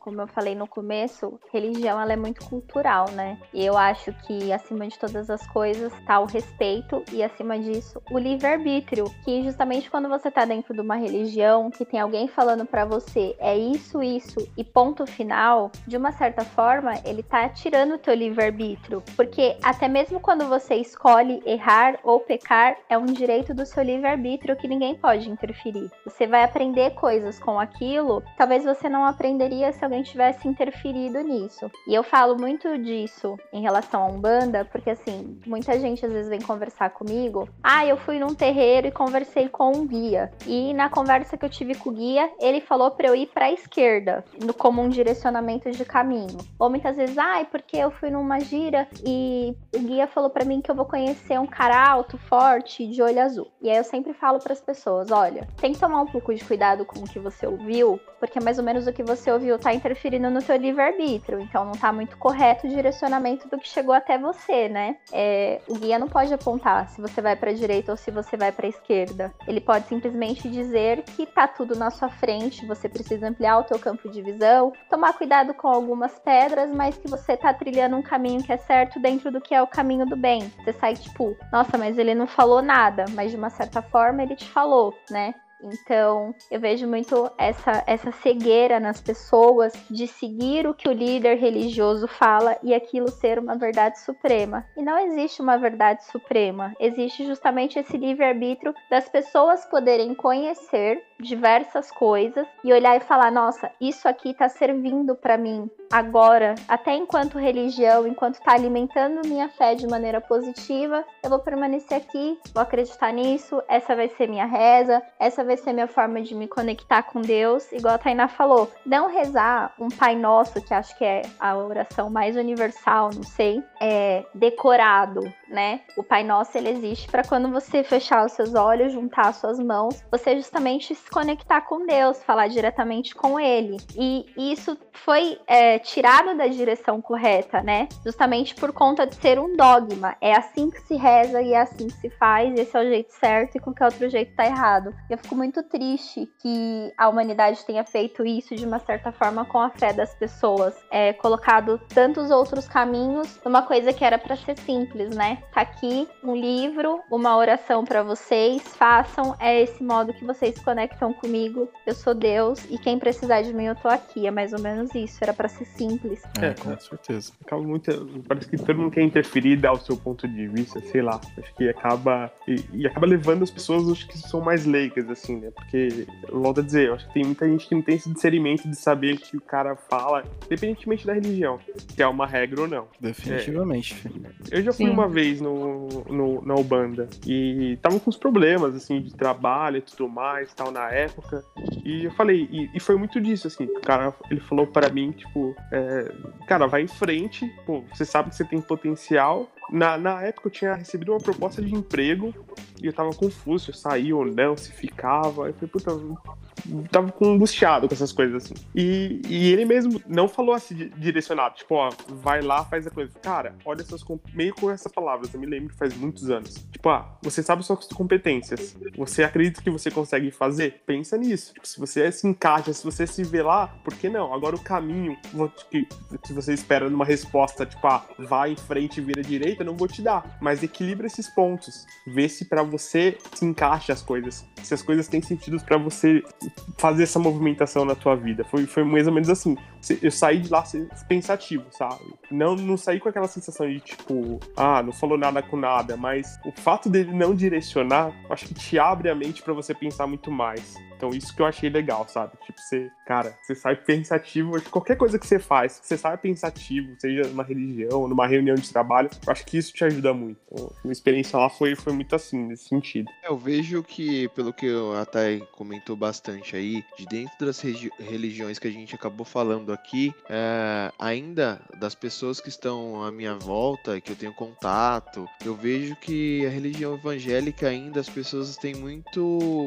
Como eu falei no começo, religião ela é muito cultural, né? E eu acho que acima de todas as coisas tá o respeito e acima disso o livre-arbítrio, que justamente quando você tá dentro de uma religião, que tem alguém falando para você é isso, isso e ponto final, de uma certa forma, ele tá tirando o teu livre-arbítrio, porque até mesmo quando você escolhe errar ou pecar, é um direito do seu livre-arbítrio que ninguém pode interferir. Você vai aprender coisas com aquilo, talvez você não aprenderia se alguém tivesse interferido nisso. E eu falo muito disso em relação a Umbanda, porque assim, muita gente às vezes vem conversar comigo. Ah, eu fui num terreiro e conversei com um guia. E na conversa que eu tive com o guia, ele falou para eu ir para a esquerda, como um direcionamento de caminho. Ou muitas vezes, ah, é porque eu fui numa gira e o guia falou para mim que eu vou conhecer um cara alto, forte, de olho azul. E aí eu sempre falo para as pessoas, olha, tem que tomar um pouco de cuidado com o que você ouviu, porque mais ou menos o que você ouviu tá interferindo no teu livre-arbítrio, então não tá muito correto o direcionamento do que chegou até você, né? É, o guia não pode apontar se você vai para direita ou se você vai para esquerda. Ele pode simplesmente dizer que tá tudo na sua frente, você precisa ampliar o teu campo de visão, tomar cuidado com algumas pedras, mas que você tá trilhando um caminho que é certo dentro do que é o caminho do bem. Você sai tipo, nossa, mas ele não falou nada, mas de uma certa forma ele te falou, né? Então, eu vejo muito essa, essa cegueira nas pessoas de seguir o que o líder religioso fala e aquilo ser uma verdade suprema. E não existe uma verdade suprema, existe justamente esse livre-arbítrio das pessoas poderem conhecer diversas coisas e olhar e falar: nossa, isso aqui está servindo para mim agora, até enquanto religião, enquanto está alimentando minha fé de maneira positiva, eu vou permanecer aqui, vou acreditar nisso, essa vai ser minha reza, essa vai ser minha forma de me conectar com Deus, igual a Tainá falou. Não rezar um Pai Nosso, que acho que é a oração mais universal, não sei, é decorado, né? O Pai Nosso ele existe para quando você fechar os seus olhos, juntar as suas mãos, você justamente se conectar com Deus, falar diretamente com Ele. E isso foi é, tirado da direção correta, né? Justamente por conta de ser um dogma. É assim que se reza e é assim que se faz, esse é o jeito certo e qualquer outro jeito tá errado. Eu fico muito triste que a humanidade tenha feito isso de uma certa forma com a fé das pessoas, é, colocado tantos outros caminhos numa coisa que era para ser simples, né? Tá aqui um livro, uma oração para vocês, façam, é esse modo que vocês se conectam comigo. Eu sou Deus e quem precisar de mim eu tô aqui. É mais ou menos isso, era para ser simples. É, com certeza. Acaba muito. Parece que todo mundo quer interferir, dar o seu ponto de vista, sei lá. Acho que acaba. E, e acaba levando as pessoas acho que são mais leigas, assim, né? Porque, volto a dizer, eu acho que tem muita gente que não tem esse discernimento de saber o que o cara fala, independentemente da religião, se é uma regra ou não. Definitivamente. Eu já fui Sim. uma vez no, no, na Ubanda e tava com uns problemas, assim, de trabalho e tudo mais, tal, na época. E eu falei, e, e foi muito disso, assim. O cara, ele falou para mim, tipo, é, cara, vai em frente, pô, você sabe que você tem potencial. Na, na época eu tinha recebido uma proposta de emprego e eu tava confuso se eu saía ou não, se ficava. Eu falei, puta, eu tava com angustiado com essas coisas assim. E, e ele mesmo não falou assim di- direcionado, tipo, ó, vai lá, faz a coisa. Cara, olha essas meio com essas palavras, eu me lembro faz muitos anos. Tipo, ah, você sabe suas competências. Você acredita que você consegue fazer? Pensa nisso. Tipo, se você se encaixa, se você se vê lá, por que não? Agora o caminho que, que você espera numa resposta, tipo, ah, vai em frente e vira direita, eu não vou te dar. Mas equilibra esses pontos. Vê se pra você se encaixa as coisas. Se as coisas têm sentido pra você fazer essa movimentação na tua vida. Foi, foi mais ou menos assim. Eu saí de lá pensativo, sabe? Não, não saí com aquela sensação de tipo, ah, não falou nada com nada, mas o fato dele não direcionar, acho que te abre a mente pra você pensar muito mais. Então, isso que eu achei legal, sabe? Tipo, você, cara, você sai pensativo, qualquer coisa que você faz, você sai pensativo, seja numa religião, numa reunião de trabalho, acho que isso te ajuda muito. Então, a experiência lá foi, foi muito assim, nesse sentido. Eu vejo que, pelo que a Thay comentou bastante aí, de dentro das religiões que a gente acabou falando aqui, é, ainda das pessoas que estão à minha volta, que eu tenho contato, eu vejo que a religião evangélica ainda as pessoas têm muito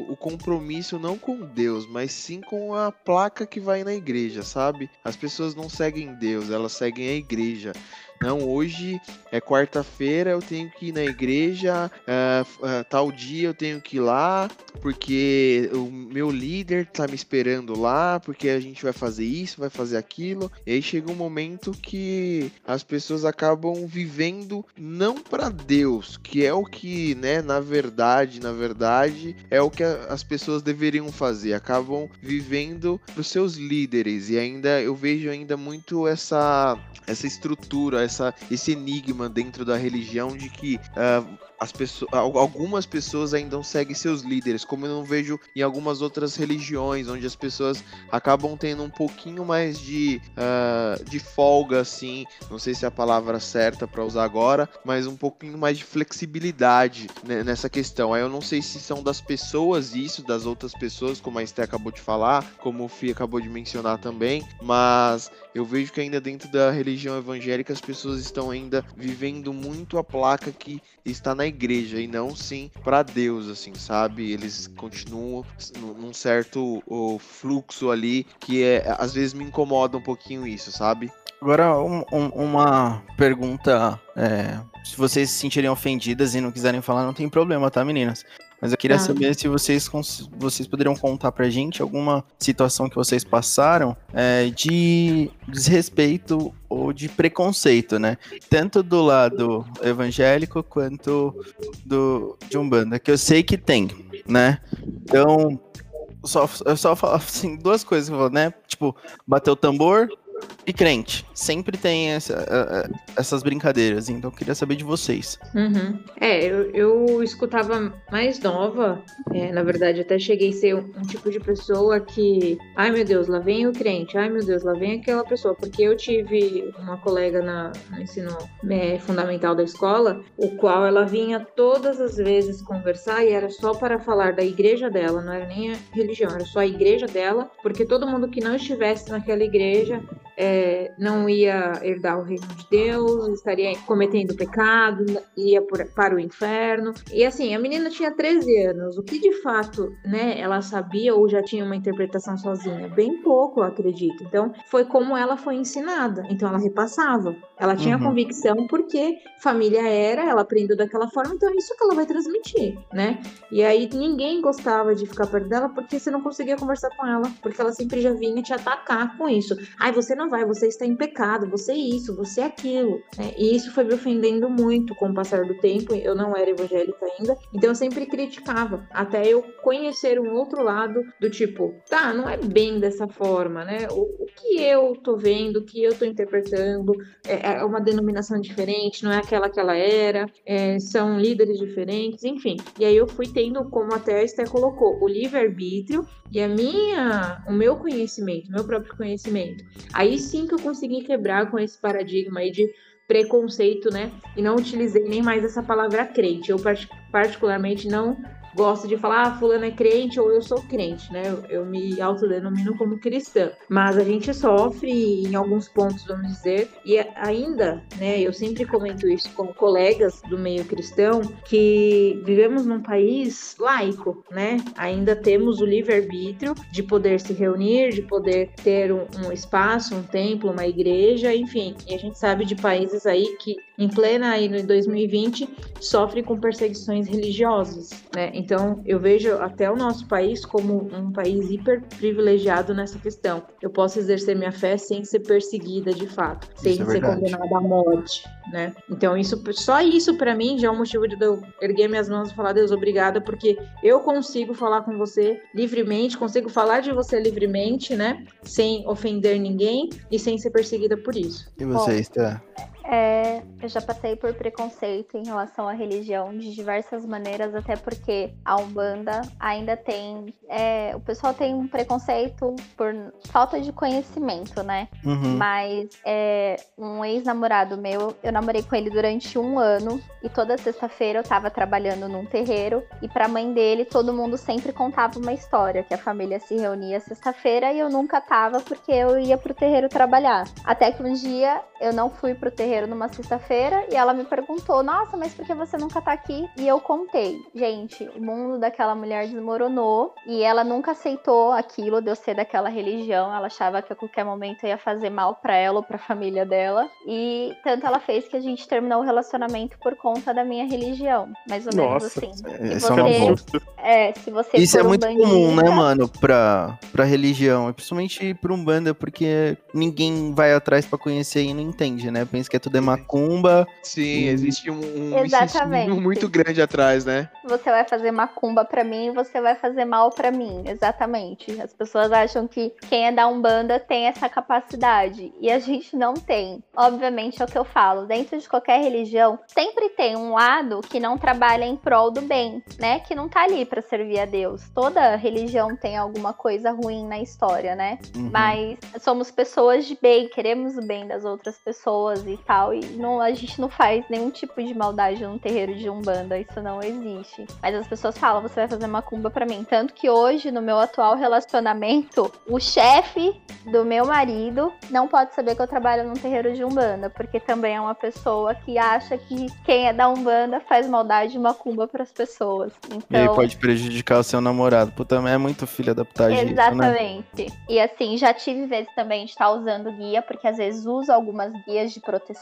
o compromisso não com Deus, mas sim com a placa que vai na igreja, sabe? As pessoas não seguem Deus, elas seguem a igreja. Não, hoje é quarta-feira, eu tenho que ir na igreja, f- ah, tal dia eu tenho que ir lá, porque o meu líder tá me esperando lá, porque a gente vai fazer isso, vai fazer aquilo. E aí chega um momento que as pessoas acabam vivendo não para Deus, que é o que, né, na verdade, na verdade, é o que as pessoas deveriam fazer, acabam vivendo para os seus líderes. E ainda eu vejo ainda muito essa essa estrutura, essa, esse enigma dentro da religião de que ah, as pessoas, al- algumas pessoas ainda não seguem seus líderes, como eu não vejo em algumas outras religiões, onde as pessoas acabam tendo um pouquinho mais de, ah, de folga, assim, não sei se é a palavra certa para usar agora, mas um pouquinho mais de flexibilidade né, nessa questão. Aí eu não sei se são das pessoas isso, das outras pessoas, como a Esté acabou de falar, como o Fih acabou de mencionar também, mas eu vejo que ainda dentro da religião evangélica as pessoas pessoas estão ainda vivendo muito a placa que está na igreja e não sim para Deus, assim, sabe? Eles continuam num certo fluxo ali que é, às vezes me incomoda um pouquinho isso, sabe? Agora, um, um, uma pergunta. É, se vocês se sentirem ofendidas e não quiserem falar, não tem problema, tá, meninas? Mas eu queria ah. saber se vocês, vocês poderiam contar pra gente alguma situação que vocês passaram é, de desrespeito ou de preconceito, né? Tanto do lado evangélico quanto do de Umbanda, que eu sei que tem, né? Então, só, eu só falo assim, duas coisas, né? Tipo, bater o tambor e crente. Sempre tem essa, essas brincadeiras, então eu queria saber de vocês. Uhum. É, eu, eu, escutava mais nova, é, na verdade, até cheguei a ser um, um, tipo de pessoa que, ai meu Deus, lá vem o crente, ai meu Deus, lá vem aquela pessoa, porque eu tive uma colega na, no ensino é, fundamental da escola, o qual ela vinha todas as vezes conversar e era só para falar da igreja dela, não era nem a religião, era só a igreja dela, porque todo mundo que não estivesse naquela igreja é, não ia herdar o reino de Deus, estaria cometendo pecado, ia por, para o inferno. E assim, a menina tinha 13 anos. O que de fato, né, ela sabia ou já tinha uma interpretação sozinha? Bem pouco, eu acredito. Então, foi como ela foi ensinada. Então, ela repassava. Ela tinha uhum. convicção porque família era, ela aprendeu daquela forma, então é isso que ela vai transmitir, né? E aí ninguém gostava de ficar perto dela porque você não conseguia conversar com ela, porque ela sempre já vinha te atacar com isso. Ai, você não vai, você está em pecado, você é isso, você é aquilo. Né? E isso foi me ofendendo muito com o passar do tempo. Eu não era evangélica ainda, então eu sempre criticava, até eu conhecer um outro lado do tipo, tá, não é bem dessa forma, né? O, o que eu tô vendo, o que eu tô interpretando, é, é, uma denominação diferente, não é aquela que ela era, é, são líderes diferentes, enfim. E aí eu fui tendo, como até a Esther colocou, o livre-arbítrio e a minha, o meu conhecimento, meu próprio conhecimento. Aí sim que eu consegui quebrar com esse paradigma aí de preconceito, né? E não utilizei nem mais essa palavra crente. Eu particularmente não gosto de falar, ah, fulano é crente ou eu sou crente, né? Eu, eu me autodenomino como cristã. Mas a gente sofre em alguns pontos, vamos dizer, e ainda, né, eu sempre comento isso com colegas do meio cristão, que vivemos num país laico, né? Ainda temos o livre-arbítrio de poder se reunir, de poder ter um, um espaço, um templo, uma igreja, enfim. E a gente sabe de países aí que em plena aí no 2020 sofrem com perseguições religiosas, né? Então, eu vejo até o nosso país como um país hiper privilegiado nessa questão. Eu posso exercer minha fé sem ser perseguida de fato, sem é ser condenada à morte, né? Então, isso só isso para mim já é um motivo de eu erguer minhas mãos e falar Deus obrigada, porque eu consigo falar com você livremente, consigo falar de você livremente, né? Sem ofender ninguém e sem ser perseguida por isso. E você, está? É, eu já passei por preconceito em relação à religião de diversas maneiras, até porque a Umbanda ainda tem. É, o pessoal tem um preconceito por falta de conhecimento, né? Uhum. Mas é, um ex-namorado meu, eu namorei com ele durante um ano e toda sexta-feira eu tava trabalhando num terreiro e pra mãe dele todo mundo sempre contava uma história, que a família se reunia sexta-feira e eu nunca tava porque eu ia pro terreiro trabalhar. Até que um dia eu não fui pro terreiro terreiro numa sexta-feira e ela me perguntou: Nossa, mas por que você nunca tá aqui? E eu contei. Gente, o mundo daquela mulher desmoronou e ela nunca aceitou aquilo de eu ser daquela religião. Ela achava que a qualquer momento ia fazer mal para ela ou pra família dela. E tanto ela fez que a gente terminou o relacionamento por conta da minha religião. Mais ou menos Nossa, assim. É, se você, é, se você Isso é muito bandista, comum, né, mano, pra, pra religião. Principalmente pra Umbanda, porque ninguém vai atrás para conhecer e não entende, né? Pensa que é tudo é macumba. Sim, existe um, um muito grande atrás, né? Você vai fazer macumba para mim, você vai fazer mal para mim, exatamente. As pessoas acham que quem é da Umbanda tem essa capacidade e a gente não tem. Obviamente é o que eu falo, dentro de qualquer religião, sempre tem um lado que não trabalha em prol do bem, né? Que não tá ali para servir a Deus. Toda religião tem alguma coisa ruim na história, né? Uhum. Mas somos pessoas de bem, queremos o bem das outras pessoas e tal. E não, a gente não faz nenhum tipo de maldade num terreiro de Umbanda. Isso não existe. Mas as pessoas falam, você vai fazer macumba pra mim. Tanto que hoje, no meu atual relacionamento, o chefe do meu marido não pode saber que eu trabalho num terreiro de Umbanda. Porque também é uma pessoa que acha que quem é da Umbanda faz maldade de macumba pras pessoas. Então, E aí pode prejudicar o seu namorado. Puta, é muito filha da putagem isso, né? Exatamente. E assim, já tive vezes também de estar usando guia, porque às vezes uso algumas guias de proteção,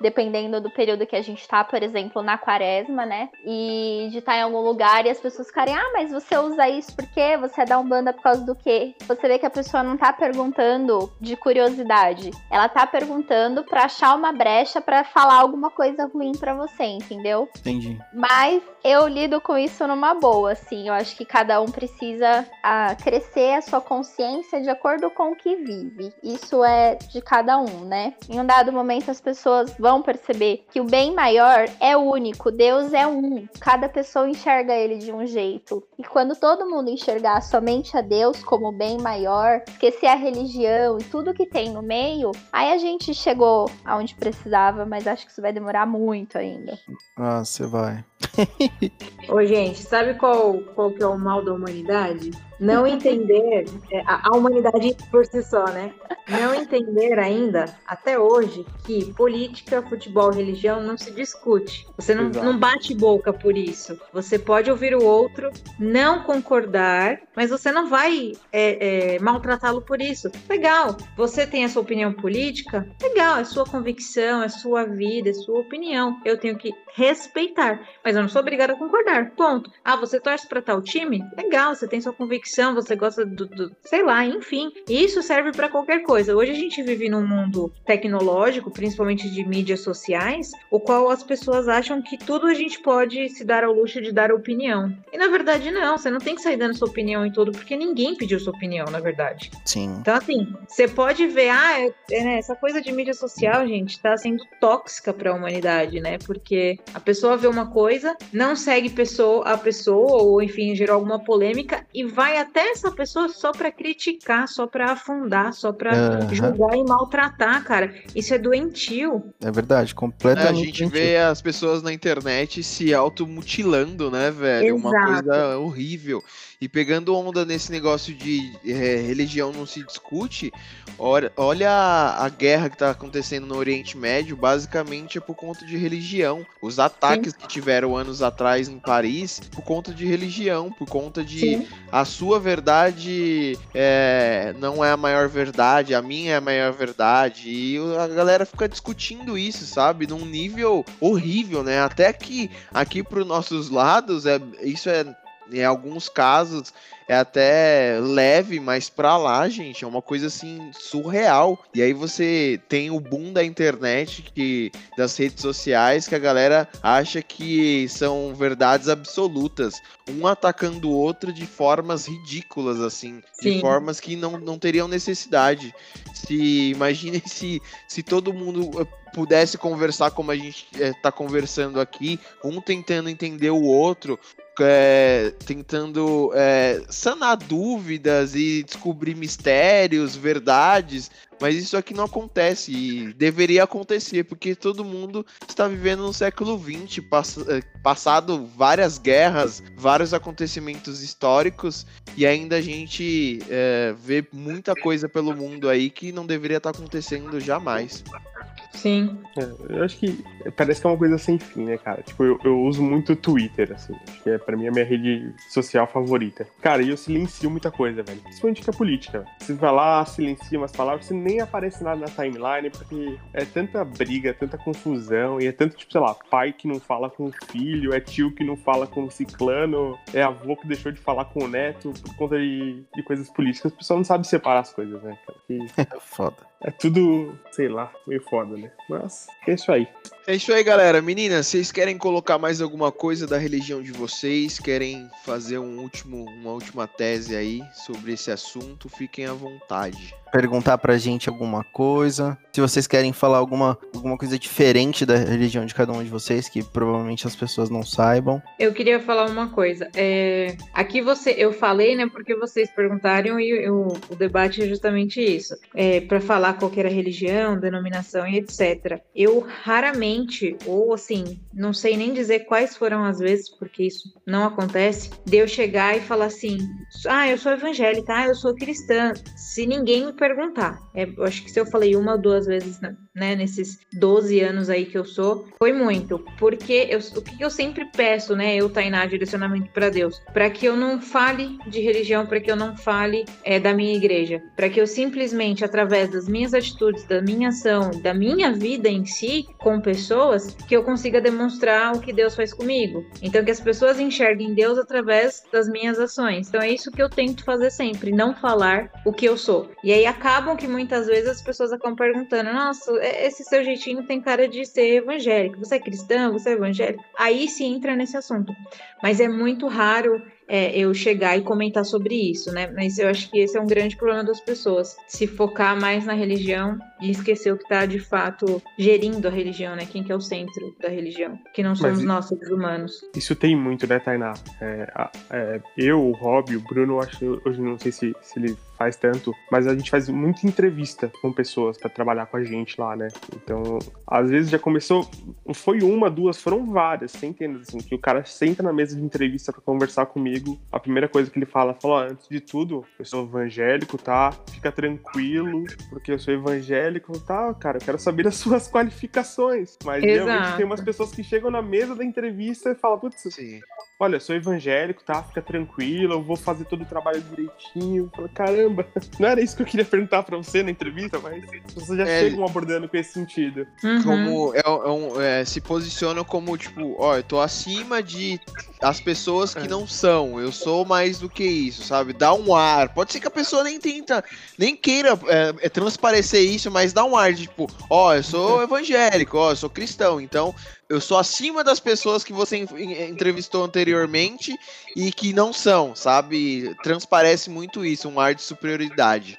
dependendo do período que a gente tá, por exemplo, na quaresma, né? E de estar em algum lugar e as pessoas ficarem, ah, mas você usa isso por quê? Você é da Umbanda por causa do quê? Você vê que a pessoa não tá perguntando de curiosidade. Ela tá perguntando pra achar uma brecha pra falar alguma coisa ruim pra você, entendeu? Entendi. Mas eu lido com isso numa boa, assim. Eu acho que cada um precisa ah, crescer a sua consciência de acordo com o que vive. Isso é de cada um, né? Em um dado momento as pessoas vão perceber que o bem maior é único, Deus é um. Cada pessoa enxerga ele de um jeito. E quando todo mundo enxergar somente a Deus como bem maior, esquecer a religião e tudo que tem no meio, aí a gente chegou aonde precisava, mas acho que isso vai demorar muito ainda. Ah, você vai. (laughs) Ô, gente, sabe qual, qual que é o mal da humanidade? Não entender é, a, a humanidade por si só, né? Não entender ainda, até hoje, que política, futebol, religião não se discute. Você não, Exato. não bate boca por isso. Você pode ouvir o outro, não concordar, mas você não vai é, é, maltratá-lo por isso. Legal, você tem a sua opinião política? Legal, é sua convicção, é sua vida, é sua opinião. Eu tenho que respeitar, mas eu não sou obrigada a concordar. Ponto. Ah, você torce para tal time? Legal, você tem sua convicção, você gosta do, do sei lá, enfim. Isso serve para qualquer coisa. Hoje a gente vive num mundo tecnológico, principalmente de mídias sociais, o qual as pessoas acham que tudo a gente pode se dar ao luxo de dar opinião. E na verdade não, você não tem que sair dando sua opinião em tudo, porque ninguém pediu sua opinião, na verdade. Sim. Então, assim, você pode ver, ah, é- é, né, essa coisa de mídia social, gente, tá sendo tóxica para a humanidade, né? Porque a pessoa vê uma coisa, não segue pessoa, a pessoa, ou enfim, gerou alguma polêmica, e vai até essa pessoa só para criticar, só para afundar, só para julgar e maltratar, cara. Isso é doentio. É verdade, É, completamente. a gente mentira. vê as pessoas na internet se automutilando, né, velho? Uma Exato. coisa horrível. E pegando onda nesse negócio de é, religião não se discute, olha, olha a, a guerra que tá acontecendo no Oriente Médio, basicamente é por conta de religião. Os ataques que tiveram anos atrás em Paris, por conta de religião, por conta de Sim. a sua verdade é, não é a maior verdade, a minha é a maior verdade. E a galera fica discutindo isso, sabe? Num nível horrível, né? Até que aqui pros nossos lados, é, isso é. Em alguns casos é até leve, mas pra lá, gente, é uma coisa assim surreal. E aí você tem o boom da internet, que das redes sociais, que a galera acha que são verdades absolutas um atacando o outro de formas ridículas, assim, de Sim. formas que não, não teriam necessidade. Se imaginem (laughs) se, se todo mundo pudesse conversar como a gente está conversando aqui, um tentando entender o outro, eh, tentando eh, sanar dúvidas e descobrir mistérios, verdades. Mas isso aqui não acontece e deveria acontecer, porque todo mundo está vivendo no século XX, pass eh, passado várias guerras, vários acontecimentos históricos, e ainda a gente eh, vê muita coisa pelo mundo aí que não deveria estar acontecendo jamais. Sim. É, eu acho que parece que é uma coisa sem fim, né, cara? Tipo, eu, eu uso muito o Twitter, assim. Acho que é, pra mim, a minha rede social favorita. Cara, e eu silencio muita coisa, velho. Principalmente que é política. Você vai lá, silencia umas palavras, você nem aparece nada na timeline, porque é tanta briga, tanta confusão, e é tanto, tipo, sei lá, pai que não fala com o filho, é tio que não fala com o ciclano, é avô que deixou de falar com o neto por conta de, de coisas políticas. O pessoal não sabe separar as coisas, né, cara? Que (laughs) É foda. É tudo, sei lá, meio foda, né? Mas é isso aí. É isso aí, galera. Meninas, vocês querem colocar mais alguma coisa da religião de vocês? Querem fazer um último, uma última tese aí sobre esse assunto? Fiquem à vontade. Perguntar pra gente alguma coisa. Se vocês querem falar alguma, alguma coisa diferente da religião de cada um de vocês, que provavelmente as pessoas não saibam. Eu queria falar uma coisa. É, aqui você, eu falei, né, porque vocês perguntaram e o, o debate é justamente isso. É, para falar falar qual era a religião, denominação e etc. Eu raramente, ou assim, não sei nem dizer quais foram as vezes, porque isso não acontece, de eu chegar e falar assim: ah, eu sou evangélica, ah, eu sou cristã, se ninguém me perguntar. É, eu acho que se eu falei uma ou duas vezes, né, nesses 12 anos aí que eu sou, foi muito. Porque eu, o que eu sempre peço, né, eu, Tainá, direcionamento para Deus, para que eu não fale de religião, para que eu não fale é, da minha igreja, para que eu simplesmente, através das minhas atitudes, da minha ação, da minha vida em si, com pessoas, que eu consiga demonstrar o que Deus faz comigo. Então, que as pessoas enxerguem Deus através das minhas ações. Então, é isso que eu tento fazer sempre, não falar o que eu sou. E aí acabam que muitas vezes as pessoas acabam perguntando: nossa, esse seu jeitinho tem cara de ser evangélico. Você é cristão? Você é evangélico? Aí se entra nesse assunto. Mas é muito raro é, eu chegar e comentar sobre isso, né? Mas eu acho que esse é um grande problema das pessoas, se focar mais na religião e esquecer o que está de fato gerindo a religião, né? Quem que é o centro da religião, que não somos nós, seres humanos. Isso tem muito, né, Tainá? É, é, eu, o Rob, o Bruno, acho, hoje não sei se, se ele faz tanto, mas a gente faz muita entrevista com pessoas para trabalhar com a gente lá, né? Então, às vezes já começou, foi uma, duas, foram várias, centenas, assim, que o cara senta na mesa de entrevista para conversar comigo, a primeira coisa que ele fala, fala, antes de tudo, eu sou evangélico, tá? Fica tranquilo, porque eu sou evangélico, tá? Cara, eu quero saber as (laughs) suas qualificações. Mas Exato. realmente tem umas pessoas que chegam na mesa da entrevista e falam, putz, Sim olha, eu sou evangélico, tá? Fica tranquilo, eu vou fazer todo o trabalho direitinho. Fala, caramba, (laughs) não era isso que eu queria perguntar pra você na entrevista, mas vocês já é, chegam abordando com esse sentido. Uhum. Como é, é um, é, se posicionam como, tipo, ó, eu tô acima de as pessoas que é. não são. Eu sou mais do que isso, sabe? Dá um ar. Pode ser que a pessoa nem tenta, nem queira é, é transparecer isso, mas dá um ar de, tipo, ó, eu sou evangélico, ó, eu sou cristão, então eu sou acima das pessoas que você entrevistou anteriormente e que não são, sabe? Transparece muito isso, um ar de superioridade.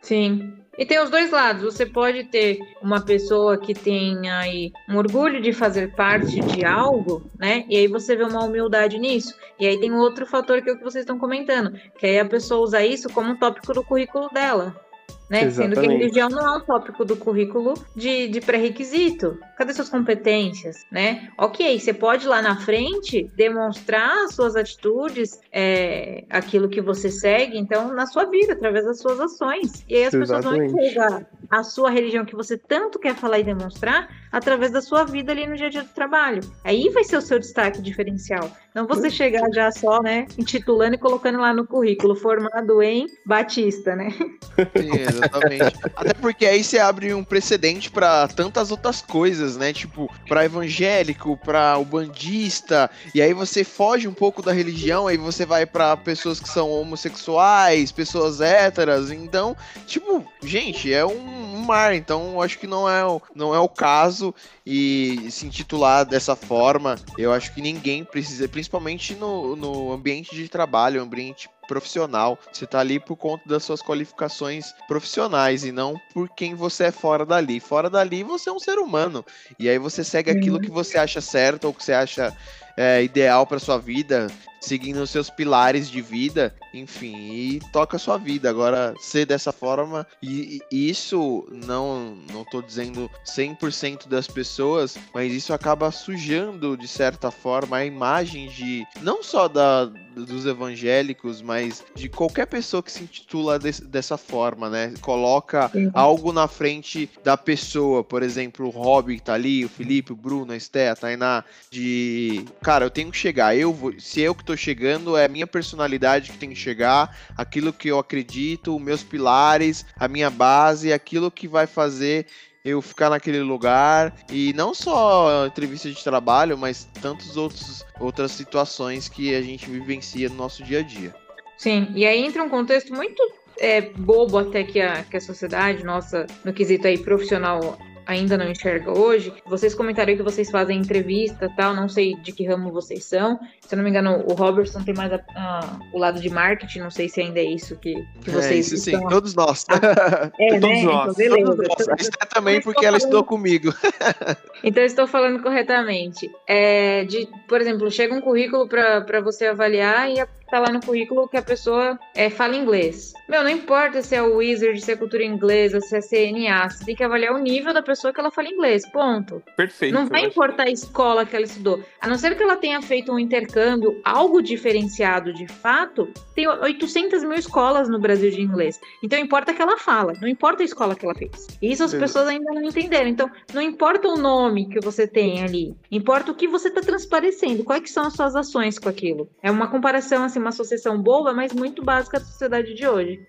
Sim. E tem os dois lados. Você pode ter uma pessoa que tem aí um orgulho de fazer parte de algo, né? E aí você vê uma humildade nisso. E aí tem outro fator que é o que vocês estão comentando, que aí a pessoa usa isso como um tópico do currículo dela né? Sendo que religião não é um tópico do currículo de, de pré-requisito. Cadê suas competências, né? Ok, você pode lá na frente demonstrar suas atitudes, é, aquilo que você segue, então, na sua vida, através das suas ações. E aí as Exatamente. pessoas vão enxergar a sua religião que você tanto quer falar e demonstrar através da sua vida ali no dia a dia do trabalho. Aí vai ser o seu destaque diferencial. Não você chegar já só, né, intitulando e colocando lá no currículo, formado em Batista, né? (laughs) (laughs) exatamente. (laughs) Até porque aí você abre um precedente para tantas outras coisas, né? Tipo, para evangélico, para o bandista, e aí você foge um pouco da religião, aí você vai para pessoas que são homossexuais, pessoas héteras. Então, tipo, gente, é um mar, então acho que não é, não é o caso e se intitular dessa forma, eu acho que ninguém precisa, principalmente no, no ambiente de trabalho, ambiente profissional. Você está ali por conta das suas qualificações profissionais e não por quem você é fora dali. Fora dali você é um ser humano. E aí você segue aquilo que você acha certo ou que você acha é, ideal para sua vida, seguindo os seus pilares de vida, enfim, e toca a sua vida. Agora, ser dessa forma, e, e isso não não tô dizendo 100% das pessoas, mas isso acaba sujando de certa forma a imagem de não só da dos evangélicos, mas de qualquer pessoa que se intitula de, dessa forma, né? Coloca uhum. algo na frente da pessoa, por exemplo, o Rob que tá ali, o Felipe, o Bruno, a Esté, a Tainá, de cara, eu tenho que chegar. Eu vou, se eu que tô chegando, é a minha personalidade que tem que chegar, aquilo que eu acredito, meus pilares, a minha base, aquilo que vai fazer eu ficar naquele lugar e não só entrevista de trabalho, mas tantas outras situações que a gente vivencia no nosso dia a dia. Sim, e aí entra um contexto muito é, bobo até que a, que a sociedade nossa, no quesito aí profissional, ainda não enxerga hoje. Vocês comentaram que vocês fazem entrevista tal, não sei de que ramo vocês são. Se eu não me engano, o Robertson tem mais a, a, o lado de marketing, não sei se ainda é isso que, que é, vocês. É, isso sim, todos nós. Ah, é, todos né? Então, nós. Então, beleza. Todos nós. A Esté também, porque ela falando... estudou comigo. (laughs) (laughs) então, eu estou falando corretamente. É, de, por exemplo, chega um currículo para você avaliar e a tá lá no currículo que a pessoa é, fala inglês. Meu, não importa se é o Wizard, se é cultura inglesa, se é CNA, você tem que avaliar o nível da pessoa que ela fala inglês, ponto. Perfeito. Não vai importar a escola que ela estudou. A não ser que ela tenha feito um intercâmbio, algo diferenciado de fato, tem 800 mil escolas no Brasil de inglês. Então importa que ela fala, não importa a escola que ela fez. Isso as Beleza. pessoas ainda não entenderam. Então, não importa o nome que você tem ali, importa o que você está transparecendo, quais que são as suas ações com aquilo. É uma comparação, assim, uma associação boba, mas muito básica da sociedade de hoje.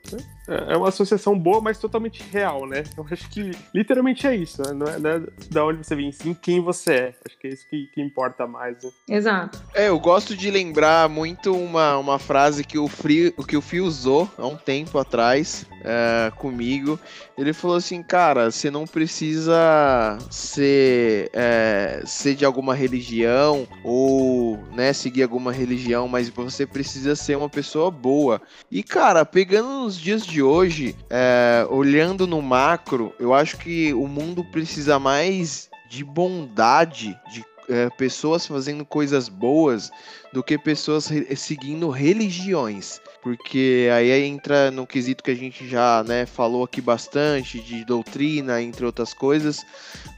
É uma associação boa, mas totalmente real, né? Eu acho que literalmente é isso, né? Não é, não é da onde você vem, sim quem você é. Acho que é isso que, que importa mais. Né? Exato. É, eu gosto de lembrar muito uma, uma frase que o, Free, que o Fio usou há um tempo atrás é, comigo. Ele falou assim, cara, você não precisa ser, é, ser de alguma religião ou né, seguir alguma religião, mas você precisa ser uma pessoa boa. E, cara, pegando nos dias de hoje, é, olhando no macro, eu acho que o mundo precisa mais de bondade, de é, pessoas fazendo coisas boas do que pessoas re- seguindo religiões. Porque aí entra no quesito que a gente já né, falou aqui bastante, de doutrina, entre outras coisas.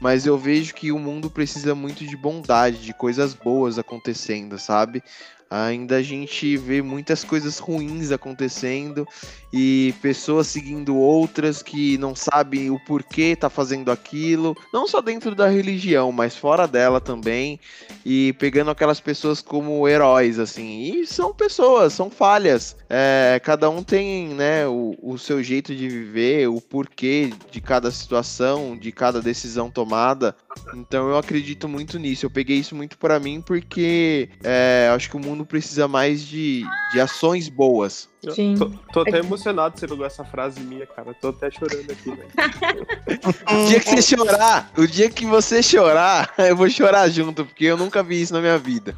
Mas eu vejo que o mundo precisa muito de bondade, de coisas boas acontecendo, sabe? Ainda a gente vê muitas coisas ruins acontecendo e pessoas seguindo outras que não sabem o porquê tá fazendo aquilo, não só dentro da religião, mas fora dela também, e pegando aquelas pessoas como heróis, assim. E são pessoas, são falhas. É, cada um tem, né, o, o seu jeito de viver, o porquê de cada situação, de cada decisão tomada. Então eu acredito muito nisso. Eu peguei isso muito pra mim porque é, acho que o mundo precisa mais de, de ações boas. Sim. Tô, tô até emocionado você pegou essa frase minha, cara. Tô até chorando aqui, velho. (laughs) O dia que você chorar, o dia que você chorar, (laughs) eu vou chorar junto, porque eu nunca vi isso na minha vida.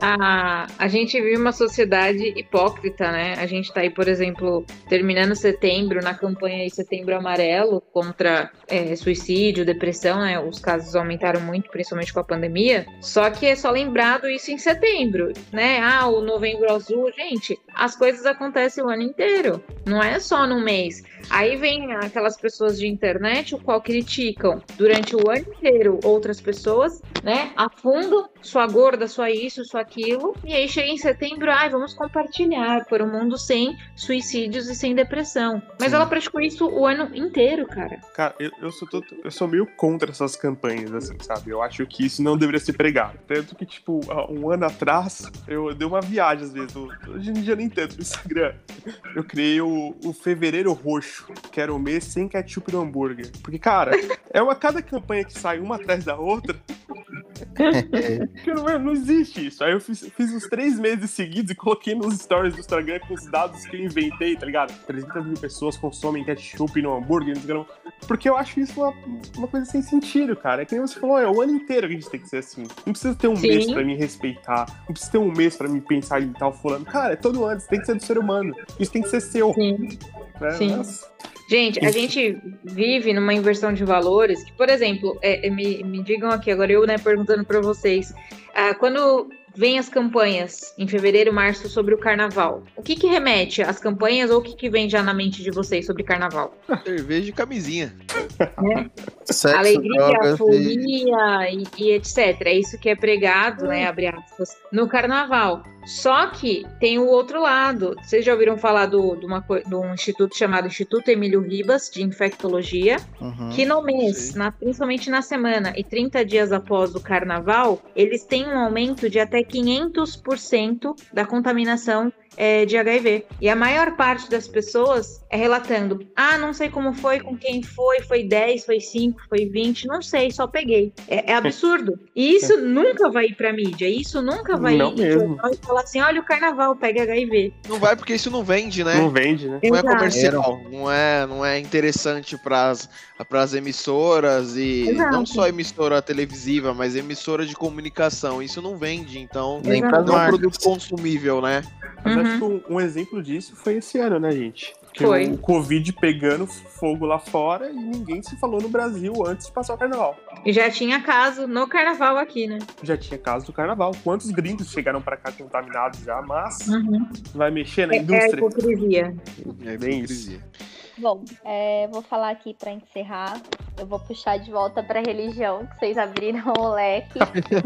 A, (laughs) a gente vive uma sociedade hipócrita, né? A gente tá aí, por exemplo, terminando setembro, na campanha aí Setembro Amarelo contra é, suicídio, depressão, né? Os casos aumentaram muito, principalmente com a pandemia. Só que é só lembrado isso em setembro, né? Ah, o novembro azul. Gente, as coisas acontecem o ano inteiro, não é só no mês. Aí vem aquelas pessoas de internet, o qual criticam durante o ano inteiro outras pessoas, né? Afundam sua gorda, sua isso, sua aquilo. E aí chega em setembro, ai, vamos compartilhar por um mundo sem suicídios e sem depressão. Mas Sim. ela praticou isso o ano inteiro, cara. Cara, eu, eu, sou todo- eu sou meio contra essas campanhas, assim, sabe? Eu acho que isso não deveria ser pregado. Tanto que, tipo, um ano atrás, eu dei uma viagem, às vezes. hoje em dia nem tanto no Instagram. Eu criei o, o Fevereiro Roxo, que era o mês sem ketchup no hambúrguer. Porque, cara, é uma cada campanha que sai uma atrás da outra. (laughs) que não, não existe isso. Aí eu fiz, fiz uns três meses seguidos e coloquei nos stories do Instagram com os dados que eu inventei, tá ligado? 300 mil pessoas consomem ketchup no hambúrguer, no Instagram. Porque eu acho isso uma, uma coisa sem sentido, cara. É que nem você falou, é o ano inteiro que a gente tem que ser assim. Não precisa ter um Sim. mês pra me respeitar. Não precisa ter um mês pra me pensar em tal fulano. Cara, é todo ano, isso tem que ser do ser humano. Isso tem que ser seu. Sim. Né? Sim. Nossa. Gente, a gente vive numa inversão de valores que, por exemplo, é, é, me, me digam aqui, agora eu, né, perguntando para vocês, ah, quando vem as campanhas em fevereiro, março sobre o carnaval, o que que remete às campanhas ou o que que vem já na mente de vocês sobre carnaval? Cerveja e camisinha. (laughs) Sexo, Alegria, e... folia e, e etc. É isso que é pregado, né, abre aspas, no carnaval. Só que tem o outro lado. Vocês já ouviram falar do, de, uma, de um instituto chamado Instituto Emílio Ribas, de infectologia? Uhum. que no mês, na- principalmente na semana e 30 dias após o carnaval, eles têm um aumento de até 500% da contaminação é, de HIV. E a maior parte das pessoas é relatando: ah, não sei como foi, com quem foi, foi 10, foi 5, foi 20, não sei, só peguei. É, é absurdo. E isso nunca vai ir pra mídia, isso nunca vai Não ir mesmo. e falar assim: olha o carnaval, pega HIV. Não vai porque isso não vende, né? Não vende, né? Não é Exato. comercial, não é, não é interessante para as emissoras e Exato. não só emissora televisiva, mas emissora de comunicação. Isso não vende, então Nem pras não é um produto consumível, né? Uhum. Acho que um, um exemplo disso foi esse ano, né, gente? Que Foi. o Covid pegando fogo lá fora e ninguém se falou no Brasil antes de passar o carnaval. E já tinha caso no carnaval aqui, né? Já tinha caso do carnaval. Quantos gringos chegaram pra cá contaminados já, mas Uhum. vai mexer na É, é a indústria. hipocrisia. É Bem hipocrisia. Bom, é, vou falar aqui pra encerrar. Eu vou puxar de volta pra religião, que vocês abriram (laughs) o leque.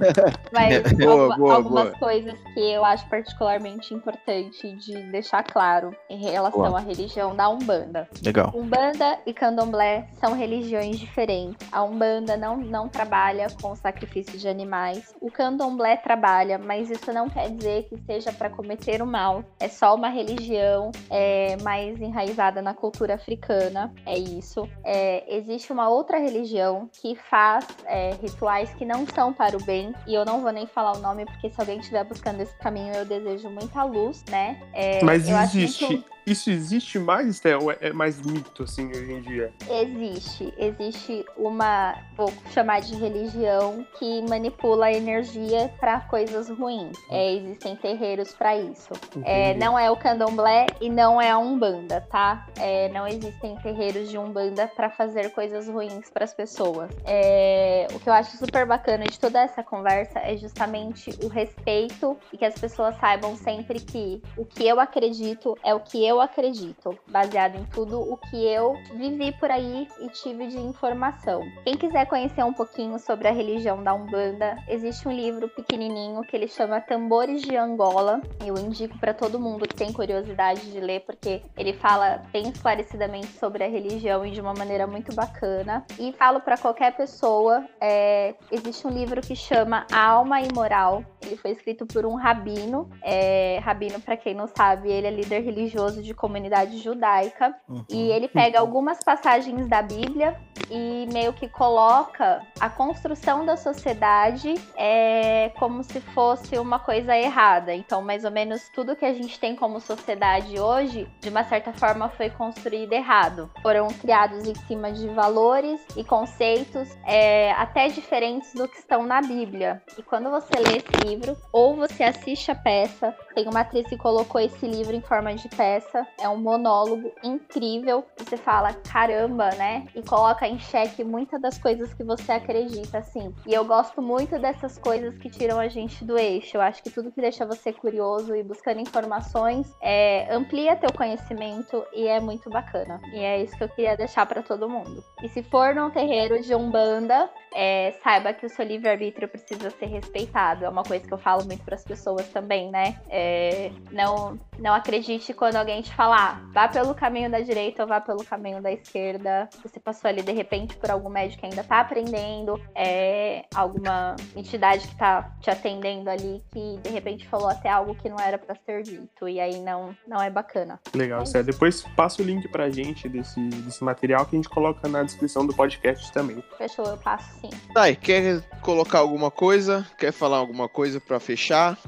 (laughs) Mas Boa, boa, algumas boa. coisas que eu acho particularmente importante de deixar claro em relação à religião da Umbanda. Legal. Umbanda e Candomblé são religiões diferentes. A Umbanda não, não trabalha com sacrifício de animais. O Candomblé trabalha, mas isso não quer dizer que seja para cometer o mal. É só uma religião é, mais enraizada na cultura africana. É isso. É, existe uma outra religião que faz é, rituais que não são para o bem. E eu não vou nem falar o nome, porque se alguém estiver buscando esse caminho, eu desejo muita luz, né? É, Mas existe. muito- Isso existe mais, ou é é mais mito, assim, hoje em dia? Existe, existe uma, vou chamar de religião que manipula a energia para coisas ruins. É, existem terreiros para isso. É, não é o candomblé e não é a umbanda, tá? É, não existem terreiros de umbanda para fazer coisas ruins para as pessoas. É, o que eu acho super bacana de toda essa conversa é justamente o respeito e que as pessoas saibam sempre que o que eu acredito é o que eu acredito, baseado em tudo o que eu vivi por aí e tive de informação. Quem quiser conhecer um pouquinho sobre a religião da Umbanda, existe um livro pequenininho que ele chama Tambores de Angola. Eu indico para todo mundo que tem curiosidade de ler, porque ele fala bem esclarecidamente sobre a religião e de uma maneira muito bacana. E falo para qualquer pessoa, é, existe um livro que chama Alma Imoral. Ele foi escrito por um rabino. É, rabino, para quem não sabe, ele é líder religioso de comunidade judaica. Uhum. E ele pega algumas passagens da Bíblia e meio que coloca a construção da sociedade é, como se fosse uma coisa errada. Então, mais ou menos tudo que a gente tem como sociedade hoje, de uma certa forma, foi construído errado. Foram criados em cima de valores e conceitos é, até diferentes do que estão na Bíblia. E quando você lê esse livro, ou você assiste a peça, tem uma atriz que colocou esse livro em forma de peça, é um monólogo incrível. Você fala, caramba, né? E coloca em xeque muitas das coisas que você acredita, assim. E eu gosto muito dessas coisas que tiram a gente do eixo. Eu acho que tudo que deixa você curioso e buscando informações é, amplia teu conhecimento e é muito bacana. E é isso que eu queria deixar pra todo mundo. E se for num terreiro de Umbanda, é, saiba que o seu livre-arbítrio precisa ser respeitado. É uma coisa que eu falo muito pras pessoas também, né? É, não, não acredite quando alguém te falar, vá pelo caminho da direita ou vá pelo caminho da esquerda. Você passou ali de repente por algum médico que ainda tá aprendendo, é, alguma entidade que tá te atendendo ali que de repente falou até algo que não era pra ser dito. E aí não, não é bacana. Legal, É Sé. Depois passa o link pra gente desse, desse material que a gente coloca na descrição do podcast também. Fechou, eu passo sim. Tá, e quer colocar alguma coisa? Quer falar alguma coisa pra fechar?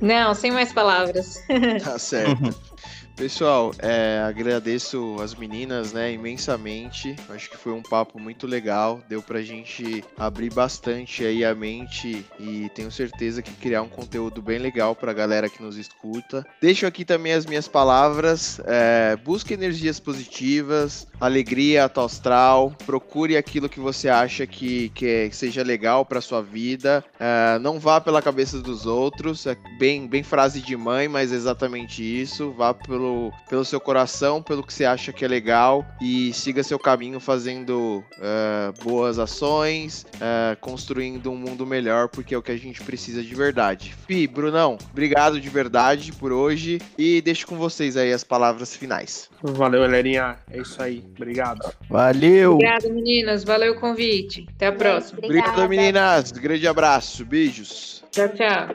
Não, sem mais palavras. Tá certo. Pessoal, é, agradeço as meninas, né, imensamente. Acho que foi um papo muito legal. Deu pra gente abrir bastante aí a mente e tenho certeza que criar um conteúdo bem legal pra galera que nos escuta. Deixo aqui também as minhas palavras. É, busque energias positivas, alegria, alto astral. Procure aquilo que você acha que, que é- seja legal pra sua vida. É, não vá pela cabeça dos outros. É bem, bem frase de mãe, mas é exatamente isso. Vá pelo, pelo seu coração, pelo que você acha que é legal e siga seu caminho fazendo é, boas ações, é, construindo um mundo melhor, porque é o que a gente precisa de verdade. Fi, Brunão, obrigado de verdade por hoje e deixo com vocês aí as palavras finais. Valeu, galerinha. É isso aí. Obrigado. Valeu! Obrigada, meninas. Valeu o convite. Até a próxima. Obrigado, Obrigada. meninas. Grande abraço. Beijos. Tchau, tchau.